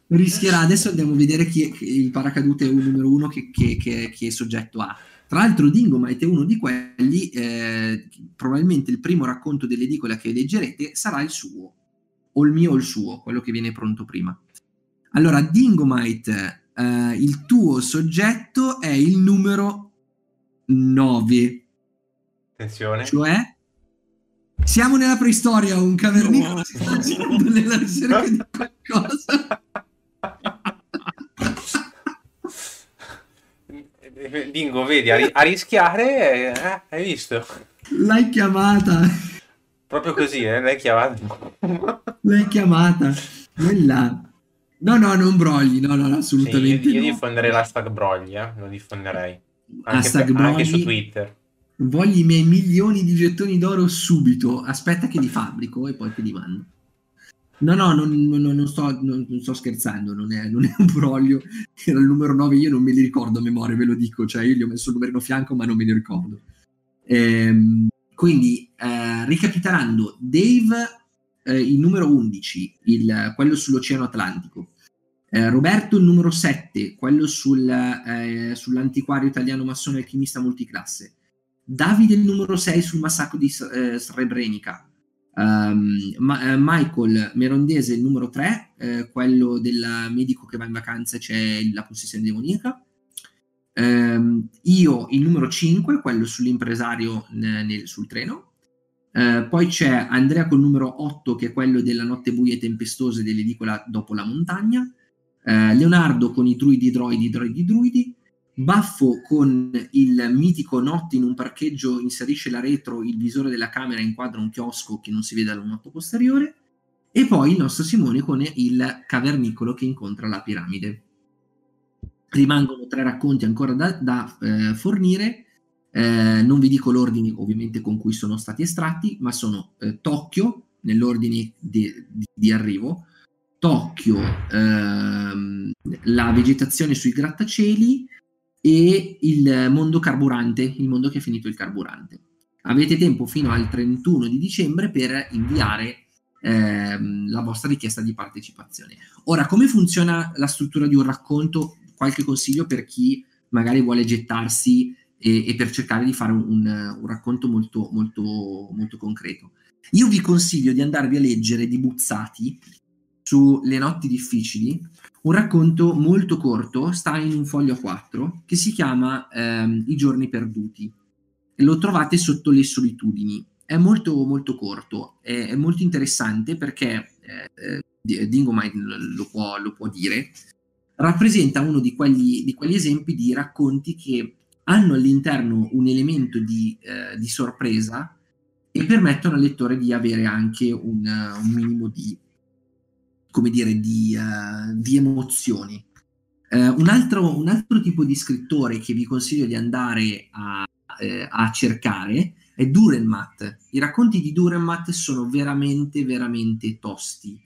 rischierà. Adesso andiamo a vedere chi è, il paracadute numero uno che, che, che, che soggetto ha. Tra l'altro, Dingomite è uno di quelli, eh, probabilmente il primo racconto dell'edicola che leggerete sarà il suo, o il mio o il suo, quello che viene pronto prima. Allora, Dingomite, eh, il tuo soggetto è il numero 9. Attenzione. Cioè, siamo nella preistoria, un cavernicolo no. si sta girando nella ricerca di qualcosa. Dingo, vedi, a, a rischiare, eh, hai visto? L'hai chiamata. Proprio così, eh, l'hai chiamata. l'hai chiamata. Quella. No, no, non brogli, no, no, assolutamente sì, io, io no. diffonderei l'hashtag brogli, eh, lo diffonderei. Anche, per, brogli, anche su Twitter. Voglio i miei milioni di gettoni d'oro subito. Aspetta che li fabbrico e poi te li mando. No, no, non, non, non, sto, non, sto, scherzando, non è, non è, un broglio. Era il numero 9, io non me li ricordo a memoria, ve lo dico, cioè io gli ho messo il numero fianco, ma non me li ricordo. Ehm, quindi, eh, ricapitolando, Dave, eh, il numero 11, il, quello sull'Oceano Atlantico. Eh, Roberto, il numero 7, quello sul, eh, sull'antiquario italiano massone alchimista multiclasse. Davide, il numero 6, sul massacro di eh, Srebrenica Um, ma, uh, Michael Merondese, il numero 3, eh, quello del medico che va in vacanza c'è la possessione demoniaca. Um, io il numero 5, quello sull'impresario n- nel, sul treno. Uh, poi c'è Andrea col numero 8, che è quello della notte buia e tempestosa dell'edicola dopo la montagna. Uh, Leonardo con i druidi, droidi, droidi, druidi. Baffo con il mitico Notte in un parcheggio inserisce la retro, il visore della camera inquadra un chiosco che non si vede dall'unotto posteriore. E poi il nostro Simone con il cavernicolo che incontra la piramide. Rimangono tre racconti ancora da, da eh, fornire. Eh, non vi dico l'ordine ovviamente con cui sono stati estratti, ma sono eh, Tokyo nell'ordine di, di, di arrivo, Tokyo, ehm, la vegetazione sui grattacieli e il mondo carburante, il mondo che è finito il carburante. Avete tempo fino al 31 di dicembre per inviare ehm, la vostra richiesta di partecipazione. Ora, come funziona la struttura di un racconto? Qualche consiglio per chi magari vuole gettarsi e, e per cercare di fare un, un racconto molto, molto, molto concreto. Io vi consiglio di andarvi a leggere di Buzzati sulle notti difficili, un racconto molto corto, sta in un foglio a quattro, che si chiama ehm, I giorni perduti. Lo trovate sotto le solitudini. È molto molto corto, è, è molto interessante perché, eh, eh Dingo mai lo può, lo può dire, rappresenta uno di quegli, di quegli, esempi di racconti che hanno all'interno un elemento di, eh, di sorpresa e permettono al lettore di avere anche un, un minimo di, come dire, di, uh, di emozioni. Uh, un, altro, un, altro, tipo di scrittore che vi consiglio di andare a, eh, a cercare è Durenmatt. I racconti di Durenmatt sono veramente, veramente tosti.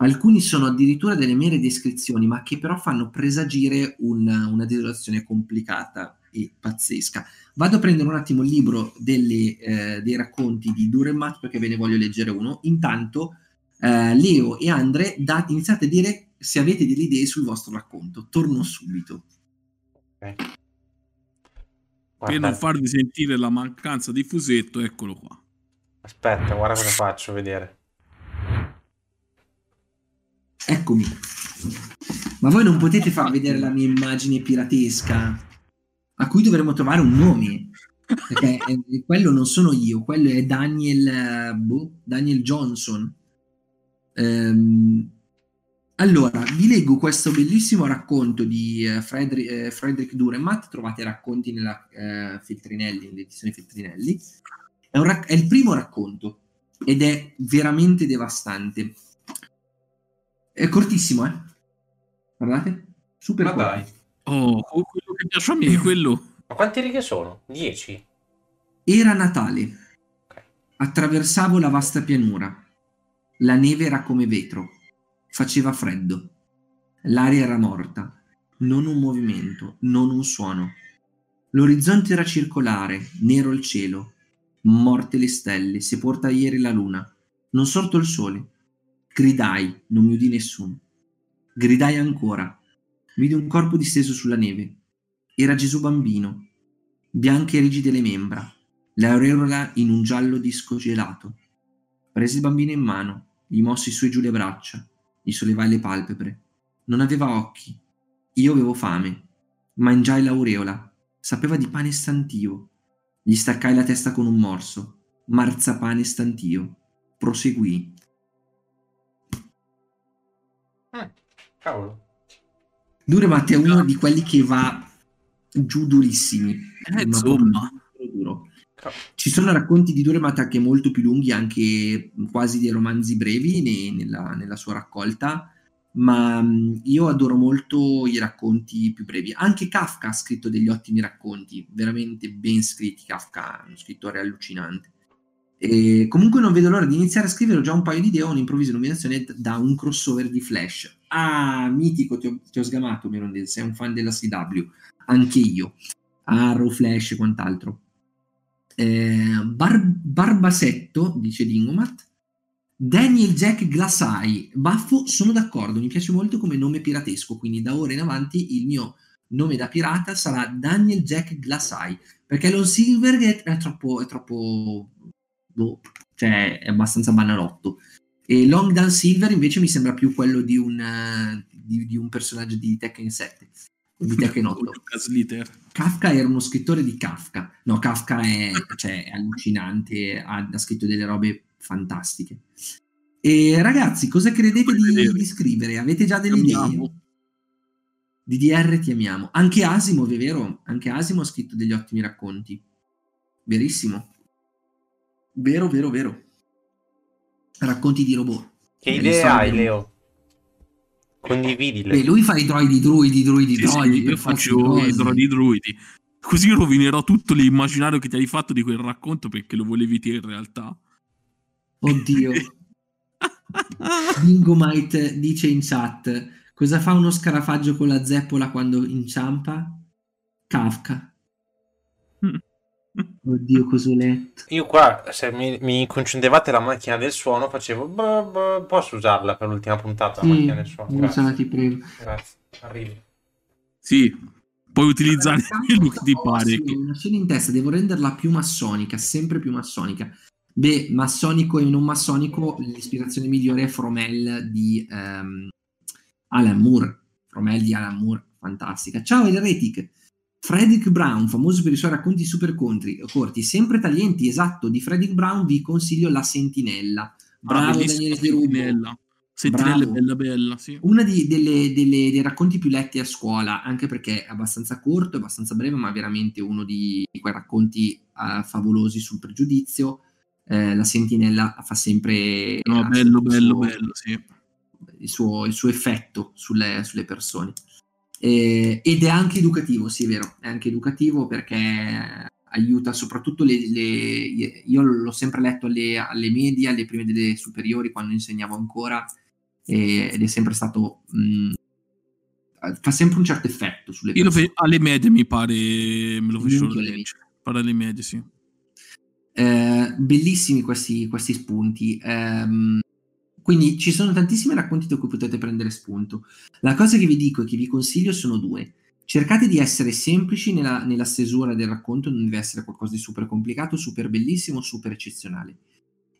Alcuni sono addirittura delle mere descrizioni, ma che però fanno presagire un, una desolazione complicata e pazzesca. Vado a prendere un attimo il libro delle, eh, dei racconti di Durenmatt perché ve ne voglio leggere uno. Intanto eh, Leo e Andre, da, iniziate a dire se avete delle idee sul vostro racconto. Torno subito. Okay. Per non farvi sentire la mancanza di fusetto, eccolo qua. Aspetta, guarda cosa faccio vedere. Eccomi. Ma voi non potete far vedere la mia immagine piratesca a cui dovremmo trovare un nome. Perché quello non sono io, quello è Daniel, boh, Daniel Johnson. Ehm, allora, vi leggo questo bellissimo racconto di uh, Frederick, uh, Frederick Durematt, trovate racconti nella uh, Feltrinelli, nell'edizione Feltrinelli. È, rac- è, il primo racconto ed è veramente devastante. È cortissimo, eh? Guardate, super Ma dai. Oh, quello che piace a me è quello. Ma quante righe sono? Dieci? Era Natale. Attraversavo la vasta pianura. La neve era come vetro. Faceva freddo. L'aria era morta. Non un movimento, non un suono. L'orizzonte era circolare, nero il cielo. Morte le stelle, sepolta ieri la luna. Non sorto il sole. Gridai, non mi udì nessuno. Gridai ancora. Vidi un corpo disteso sulla neve. Era Gesù bambino, bianche e rigide le membra, l'aureola in un giallo disco gelato. Presi il bambino in mano, gli mossi su e giù le braccia, gli sollevai le palpebre. Non aveva occhi. Io avevo fame. Mangiai l'aureola. Sapeva di pane stantio. Gli staccai la testa con un morso. Marzapane stantio. Proseguì. Eh, cavolo. Duremat è uno di quelli che va giù durissimi. Eh, insomma. Ci sono racconti di Duremat anche molto più lunghi, anche quasi dei romanzi brevi ne, nella, nella, sua raccolta, ma io adoro molto i racconti più brevi. Anche Kafka ha scritto degli ottimi racconti, veramente ben scritti. Kafka è uno scrittore allucinante. E comunque non vedo l'ora di iniziare a scrivere, ho già un paio di idee, ho un'improvvisa nominazione da un crossover di Flash. Ah, mitico, ti ho, ti ho sgamato, Mirondale, sei un fan della CW. Anche io. Arrow, Flash e quant'altro. Eh, Bar- Barbasetto, dice Dingomat. Daniel Jack Glassai. Baffo, sono d'accordo, mi piace molto come nome piratesco, quindi da ora in avanti il mio nome da pirata sarà Daniel Jack Glassai, perché Lon Silver è troppo, è troppo boh, cioè è abbastanza banalotto. E Long Dan Silver invece mi sembra più quello di un, uh, di, di un personaggio di Tekken 7 di Tekken 8. Kafka era uno scrittore di Kafka. No, Kafka è, cioè, è allucinante, ha, ha, scritto delle robe fantastiche. E ragazzi, cosa credete di, di, scrivere? Avete già delle idee? DDR ti amiamo. Anche Asimov, è vero? Anche Asimov ha scritto degli ottimi racconti. Verissimo. Vero, vero, vero. Racconti di robot. Che idee hai, Leo? Condividile. Beh, lui fa i droidi, druidi, druidi, Sì, droidi. sì, io io faccio i droidi druidi. Così rovinerò tutto l'immaginario che ti hai fatto di quel racconto perché lo volevi te in realtà. Oddio. Bingo Might dice in chat cosa fa uno scarafaggio con la zeppola quando inciampa? Kafka. Oddio, cosa ho letto? Io qua, se mi, mi concedevate la macchina del suono, facevo... "Beh, beh, posso usarla per l'ultima puntata, la Sì, macchina del suono? usala, Grazie. ti prego. Grazie. Arrivi. Sì, puoi utilizzare quello che ti pare. sì, una scena in testa, devo renderla più massonica, sempre più massonica. Beh, massonico e non massonico, l'ispirazione migliore è Fromel di ehm, Alan Moore. Fromel di Alan Moore, fantastica. Ciao Elretic. Frederick Brown, famoso per i suoi racconti super contri, corti, sempre taglienti, esatto, di Frederick Brown vi consiglio La Sentinella. Bravo Ah, Daniele. Sentinella. Sentinella è bella bella, sì. Una di- delle- delle- dei racconti più letti a scuola, anche perché è abbastanza corto, è abbastanza breve, ma veramente uno di, di quei racconti eh, favolosi sul pregiudizio. Eh, la sentinella fa sempre No, bello, bello, suo- bello, sì. il suo, il suo effetto sulle, sulle persone. Eh, ed è anche educativo, sì, è vero, è anche educativo perché aiuta soprattutto le, le- io l'ho sempre letto alle, alle medie, alle prime delle superiori quando insegnavo ancora e- ed è sempre stato mh, fa sempre un certo effetto sulle Io lo persone. fe- alle medie mi pare me lo leggere. Pare alle medie, sì. Eh, bellissimi questi, questi spunti. Ehm, quindi ci sono tantissimi racconti da cui potete prendere spunto. La cosa che vi dico e che vi consiglio sono due. Cercate di essere semplici nella, nella stesura del racconto, non deve essere qualcosa di super complicato, super bellissimo, super eccezionale.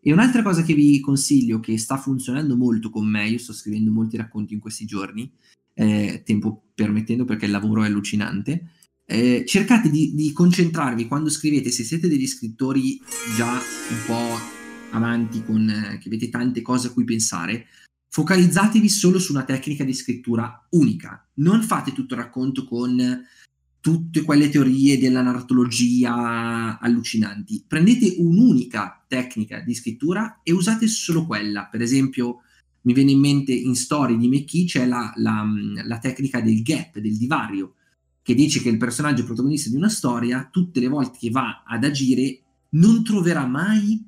E un'altra cosa che vi consiglio, che sta funzionando molto con me, io sto scrivendo molti racconti in questi giorni, eh, tempo permettendo perché il lavoro è allucinante, eh, cercate di, di concentrarvi quando scrivete, se siete degli scrittori già un po' avanti, con, eh, che avete tante cose a cui pensare, focalizzatevi solo su una tecnica di scrittura unica. Non fate tutto il racconto con tutte quelle teorie della narratologia allucinanti. Prendete un'unica tecnica di scrittura e usate solo quella. Per esempio, mi viene in mente in Story di McKee c'è la, la, la tecnica del gap, del divario, che dice che il personaggio protagonista di una storia, tutte le volte che va ad agire, non troverà mai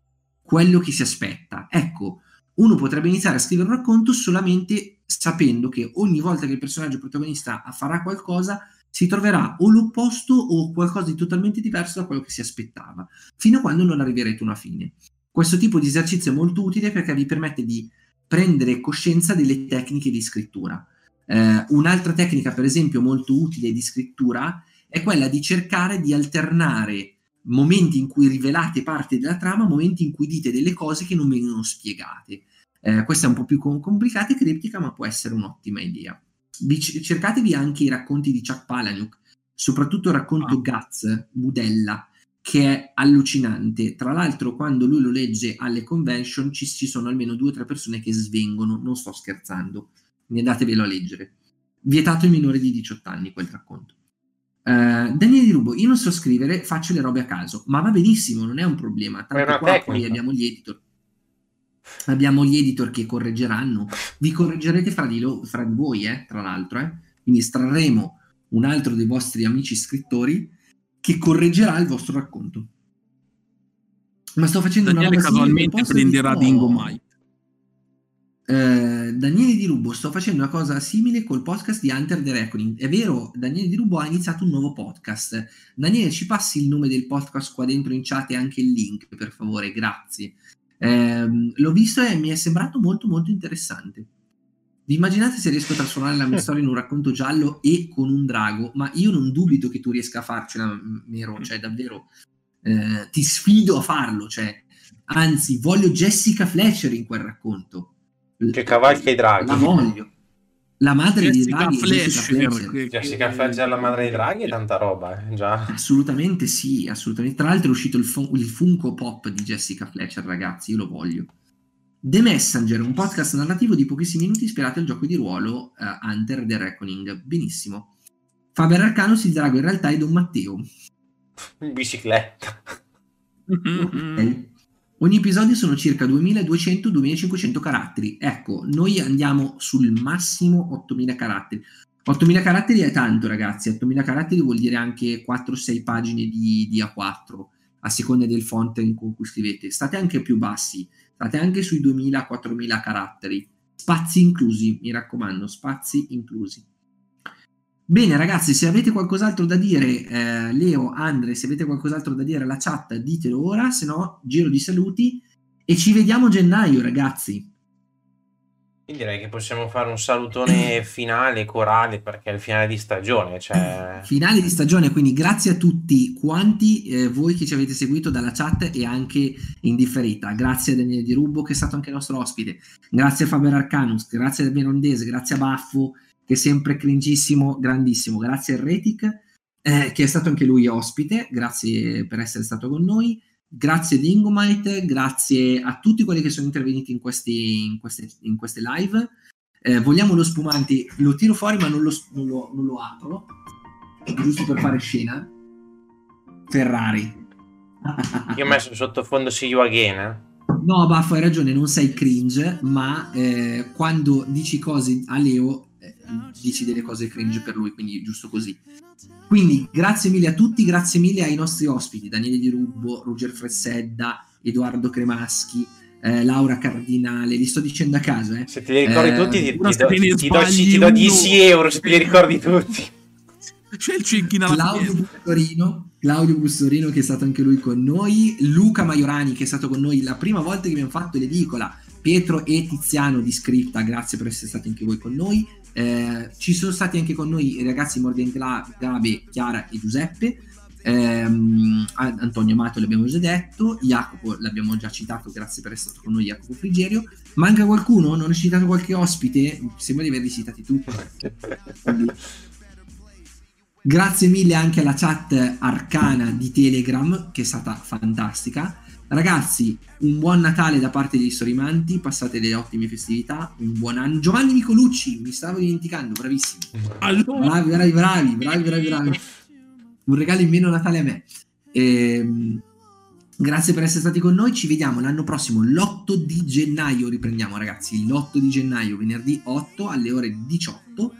quello che si aspetta. Ecco, uno potrebbe iniziare a scrivere un racconto solamente sapendo che ogni volta che il personaggio protagonista farà qualcosa, si troverà o l'opposto o qualcosa di totalmente diverso da quello che si aspettava, fino a quando non arriverete a una fine. Questo tipo di esercizio è molto utile perché vi permette di prendere coscienza delle tecniche di scrittura. Eh, un'altra tecnica, per esempio, molto utile di scrittura è quella di cercare di alternare momenti in cui rivelate parte della trama, momenti in cui dite delle cose che non vengono spiegate. Eh, questa è un po' più com- complicata e criptica, ma può essere un'ottima idea. C- cercatevi anche i racconti di Chuck Palahniuk, soprattutto il racconto Ah. Guts, Budella, che è allucinante. Tra l'altro, quando lui lo legge alle convention, ci, ci sono almeno due o tre persone che svengono, non sto scherzando, andatevelo a leggere. Vietato ai minori di 18 anni quel racconto. Eh, Daniele Di Rubo, io non so scrivere, faccio le robe a caso, ma va benissimo, non è un problema. Tanto qua tecnica. poi abbiamo gli editor. Abbiamo gli editor che correggeranno, vi correggerete fra di, lo- fra di voi, eh, tra l'altro. Eh? Quindi estrarremo un altro dei vostri amici scrittori che correggerà il vostro racconto. Ma sto facendo Daniele una roba casualmente prenderà di- Dingo. Mai. Eh, Daniele Di Rubo, sto facendo una cosa simile col podcast di Hunter the Reckoning. È vero, Daniele Di Rubo ha iniziato un nuovo podcast. Daniele, ci passi il nome del podcast qua dentro in chat e anche il link, per favore, grazie. Ehm, l'ho visto e mi è sembrato molto molto interessante. Vi immaginate se riesco a trasformare la mia storia in un racconto giallo e con un drago? Ma io non dubito che tu riesca a farcela, Mero, cioè davvero eh, ti sfido a farlo, cioè, anzi voglio Jessica Fletcher in quel racconto. Che cavalca i draghi. La voglio. La madre di Jessica draghi è Jessica Fletcher. Che- Fletcher la madre dei draghi è tanta roba, eh, già. Assolutamente sì, assolutamente. Tra l'altro è uscito il, fun- il Funko Pop di Jessica Fletcher, ragazzi, io lo voglio. The Messenger, un podcast narrativo di pochissimi minuti ispirato al gioco di ruolo uh, Hunter The Reckoning. Benissimo. Faber Arcanus, il drago in realtà è Don Matteo. In bicicletta. okay. Ogni episodio sono circa 2200-2500 caratteri. Ecco, noi andiamo sul massimo 8000 caratteri. 8000 caratteri è tanto, ragazzi. 8000 caratteri vuol dire anche 4-6 pagine di, di A4, a seconda del font in cui scrivete. State anche più bassi, state anche sui 2000-4000 caratteri. Spazi inclusi, mi raccomando, spazi inclusi. Bene ragazzi, se avete qualcos'altro da dire, eh, Leo, Andre, se avete qualcos'altro da dire alla chat, ditelo ora, se no giro di saluti e ci vediamo gennaio ragazzi. Quindi direi che possiamo fare un salutone finale, corale, perché è il finale di stagione. Cioè... Finale di stagione, quindi grazie a tutti quanti eh, voi che ci avete seguito dalla chat e anche in differita. Grazie a Daniele Di Rubbo che è stato anche nostro ospite. Grazie a Faber Arcanus, grazie a Benondese, grazie a Baffo che è sempre cringissimo, grandissimo. Grazie a Retic, eh, che è stato anche lui ospite, grazie per essere stato con noi. Grazie ad Ingomite, grazie a tutti quelli che sono intervenuti in, questi, in, queste, in queste, live. Eh, vogliamo lo spumante, lo tiro fuori ma non lo, non lo, non lo apro, giusto per fare scena. Ferrari. Io ho messo sottofondo See You Again. Eh? No, Baffo, hai ragione, non sei cringe, ma eh, quando dici cose a Leo dici delle cose cringe per lui, quindi giusto così. Quindi grazie mille a tutti, grazie mille ai nostri ospiti, Daniele Di Rubbo, Ruger Fressedda, Edoardo Cremaschi, eh, Laura Cardinale, li sto dicendo a caso. Eh. Se te li ricordi eh, tutti, ti, ti, ti, do, ti, do, 10 euro se te li ricordi tutti. C'è il cecchino alla Claudio Bustorino, Claudio Bustorino che è stato anche lui con noi, Luca Maiorani che è stato con noi la prima volta che abbiamo fatto l'edicola, Pietro e Tiziano di Scripta, grazie per essere stati anche voi con noi, eh, ci sono stati anche con noi i ragazzi Mordente Gabe, Chiara e Giuseppe. Ehm, Antonio Amato l'abbiamo già detto, Jacopo l'abbiamo già citato, grazie per essere stato con noi Jacopo Frigerio. Manca qualcuno? Non hai citato qualche ospite? Sembra di averli citati tutti. Grazie mille anche alla chat arcana di Telegram che è stata fantastica. Ragazzi, un buon Natale da parte degli Storimanti, passate delle ottime festività, un buon anno. Giovanni Nicolucci, mi stavo dimenticando, bravissimo. Allora. Bravi, bravi, bravi, bravi, bravi, bravi. Un regalo in meno Natale a me. Ehm, grazie per essere stati con noi, ci vediamo l'anno prossimo, l'8 di gennaio, riprendiamo ragazzi, l'8 di gennaio, venerdì 8 alle ore 18,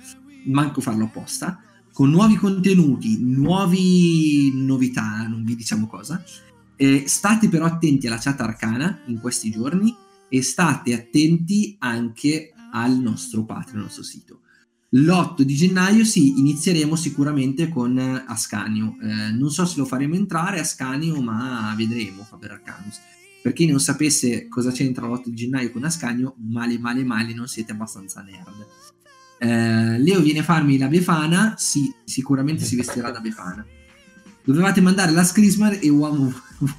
manco farlo apposta, con nuovi contenuti, nuovi novità, non vi diciamo cosa eh, state però attenti alla chat arcana in questi giorni e state attenti anche al nostro Patreon, al nostro sito. L'8 di gennaio sì, inizieremo sicuramente con Ascanio. Eh, non so se lo faremo entrare Ascanio, ma vedremo Faber Arcanus. Per chi non sapesse cosa c'entra l'8 di gennaio con Ascanio, male male male non siete abbastanza nerd. Eh, Leo viene a farmi la Befana, sì, sicuramente si vestirà da Befana. Dovevate mandare la Scrismar e uomo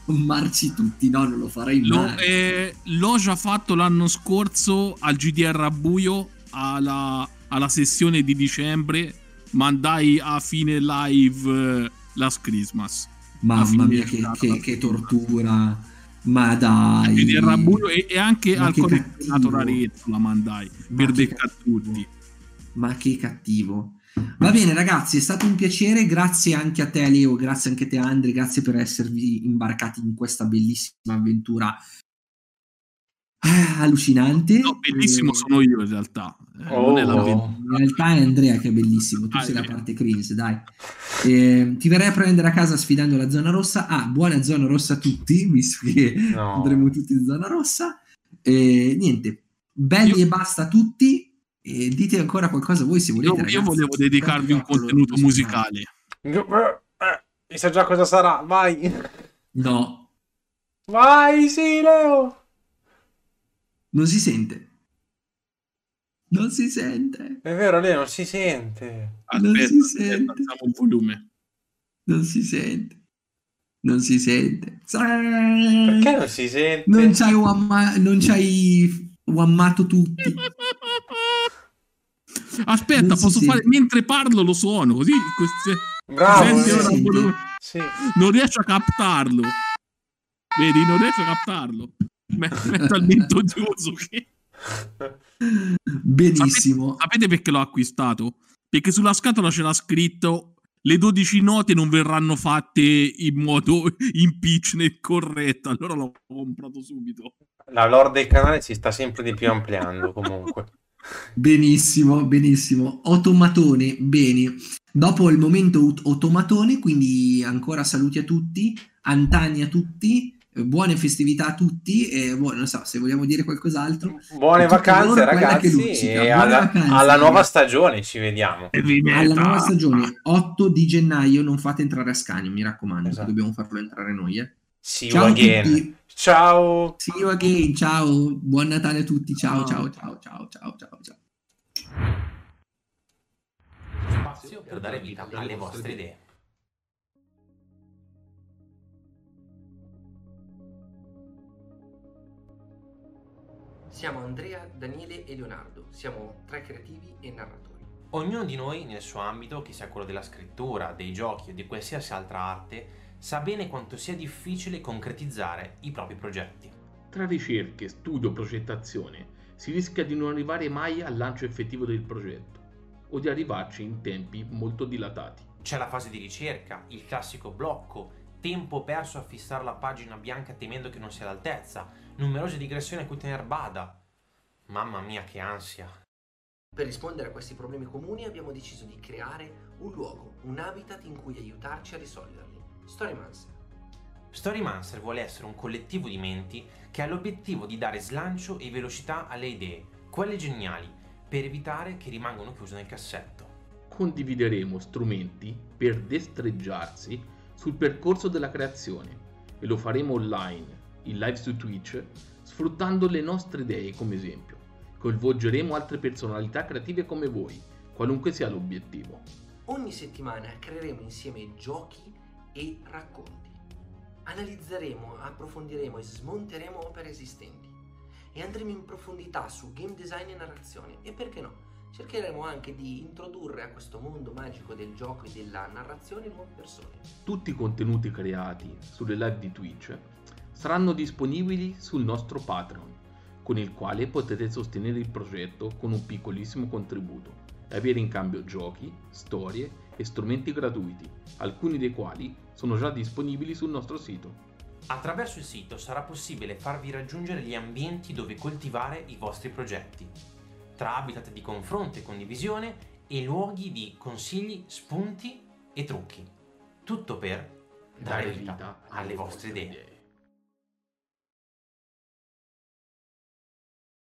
marci tutti, no, non lo farei mai. eh, l'ho già fatto l'anno scorso al GDR a buio, alla, alla sessione di dicembre, mandai a fine live eh, la Christmas. Mamma mia, che, che, che tortura. Ma dai. GDR a buio e, e anche Ma al collezionato Raretto la mandai, Ma per beccare tutti. Ma che cattivo. Va bene ragazzi, è stato un piacere, grazie anche a te Leo, grazie anche a te Andre, grazie per esservi imbarcati in questa bellissima avventura ah, allucinante. No, bellissimo eh, sono io in realtà. Eh, oh. in realtà è Andrea che è bellissimo, tu ah, sei la parte cringe, dai. Eh, ti verrei a prendere a casa sfidando la zona rossa. Ah, buona zona rossa a tutti, visto che no. andremo tutti in zona rossa. E niente, belli io... e basta a tutti. E dite ancora qualcosa voi se volete. Io, io volevo dedicarvi un contenuto musicale. Eh, eh, sa già cosa sarà, vai. No. Vai, sì, Leo. Non si sente. Non si sente. È vero, Leo, non si sente. Aspetta, non si sente. il volume. Non si sente. Non si sente. Perché non si sente? Non c'hai, uamma- non c'hai uammato tutti. Aspetta, posso sì, fare mentre parlo lo suono così. Bravo, sì, sì. Non riesco a captarlo. Vedi, non riesco a captarlo. è, è talmente odioso che... Benissimo. Sapete, sapete perché l'ho acquistato? Perché sulla scatola c'era scritto le 12 note non verranno fatte in modo in pitch né corretto, allora l'ho comprato subito. La lore del canale si sta sempre di più ampliando comunque. Benissimo, benissimo. Automatone, bene. Dopo il momento automatone, quindi ancora saluti a tutti, antani a tutti, buone festività a tutti e boh, non so se vogliamo dire qualcos'altro. Buone vacanze ragazzi e alla, vacanze, alla nuova stagione ci vediamo. Alla nuova stagione, 8 di gennaio, non fate entrare a Scania, mi raccomando, esatto. dobbiamo farlo entrare noi. Eh. See you ciao again. Ciao. See you again, ciao. Buon Natale a tutti, ciao ciao ciao ciao ciao ciao ciao. Spazio per dare vita alle vostre idee. Siamo Andrea, Daniele e Leonardo, siamo tre creativi e narratori. Ognuno di noi nel suo ambito, che sia quello della scrittura, dei giochi o di qualsiasi altra arte, sa bene quanto sia difficile concretizzare i propri progetti. Tra ricerche, studio, progettazione, si rischia di non arrivare mai al lancio effettivo del progetto o di arrivarci in tempi molto dilatati. C'è la fase di ricerca, il classico blocco, tempo perso a fissare la pagina bianca temendo che non sia all'altezza, numerose digressioni a cui tener bada. Mamma mia che ansia. Per rispondere a questi problemi comuni abbiamo deciso di creare un luogo, un habitat in cui aiutarci a risolverli. Storymancer. Storymancer vuole essere un collettivo di menti che ha l'obiettivo di dare slancio e velocità alle idee, quelle geniali, per evitare che rimangano chiuse nel cassetto. Condivideremo strumenti per destreggiarsi sul percorso della creazione e lo faremo online in live su Twitch, sfruttando le nostre idee come esempio. Coinvolgeremo altre personalità creative come voi, qualunque sia l'obiettivo. Ogni settimana creeremo insieme giochi e racconti. Analizzeremo, approfondiremo e smonteremo opere esistenti. E andremo in profondità su game design e narrazione. E perché no? cercheremo anche di introdurre a questo mondo magico del gioco e della narrazione nuove persone. Tutti i contenuti creati sulle live di Twitch saranno disponibili sul nostro Patreon, con il quale potete sostenere il progetto con un piccolissimo contributo e avere in cambio giochi, storie e strumenti gratuiti, alcuni dei quali sono già disponibili sul nostro sito. Attraverso il sito sarà possibile farvi raggiungere gli ambienti dove coltivare i vostri progetti, tra habitat di confronto e condivisione e luoghi di consigli, spunti e trucchi. Tutto per dare vita alle vostre idee.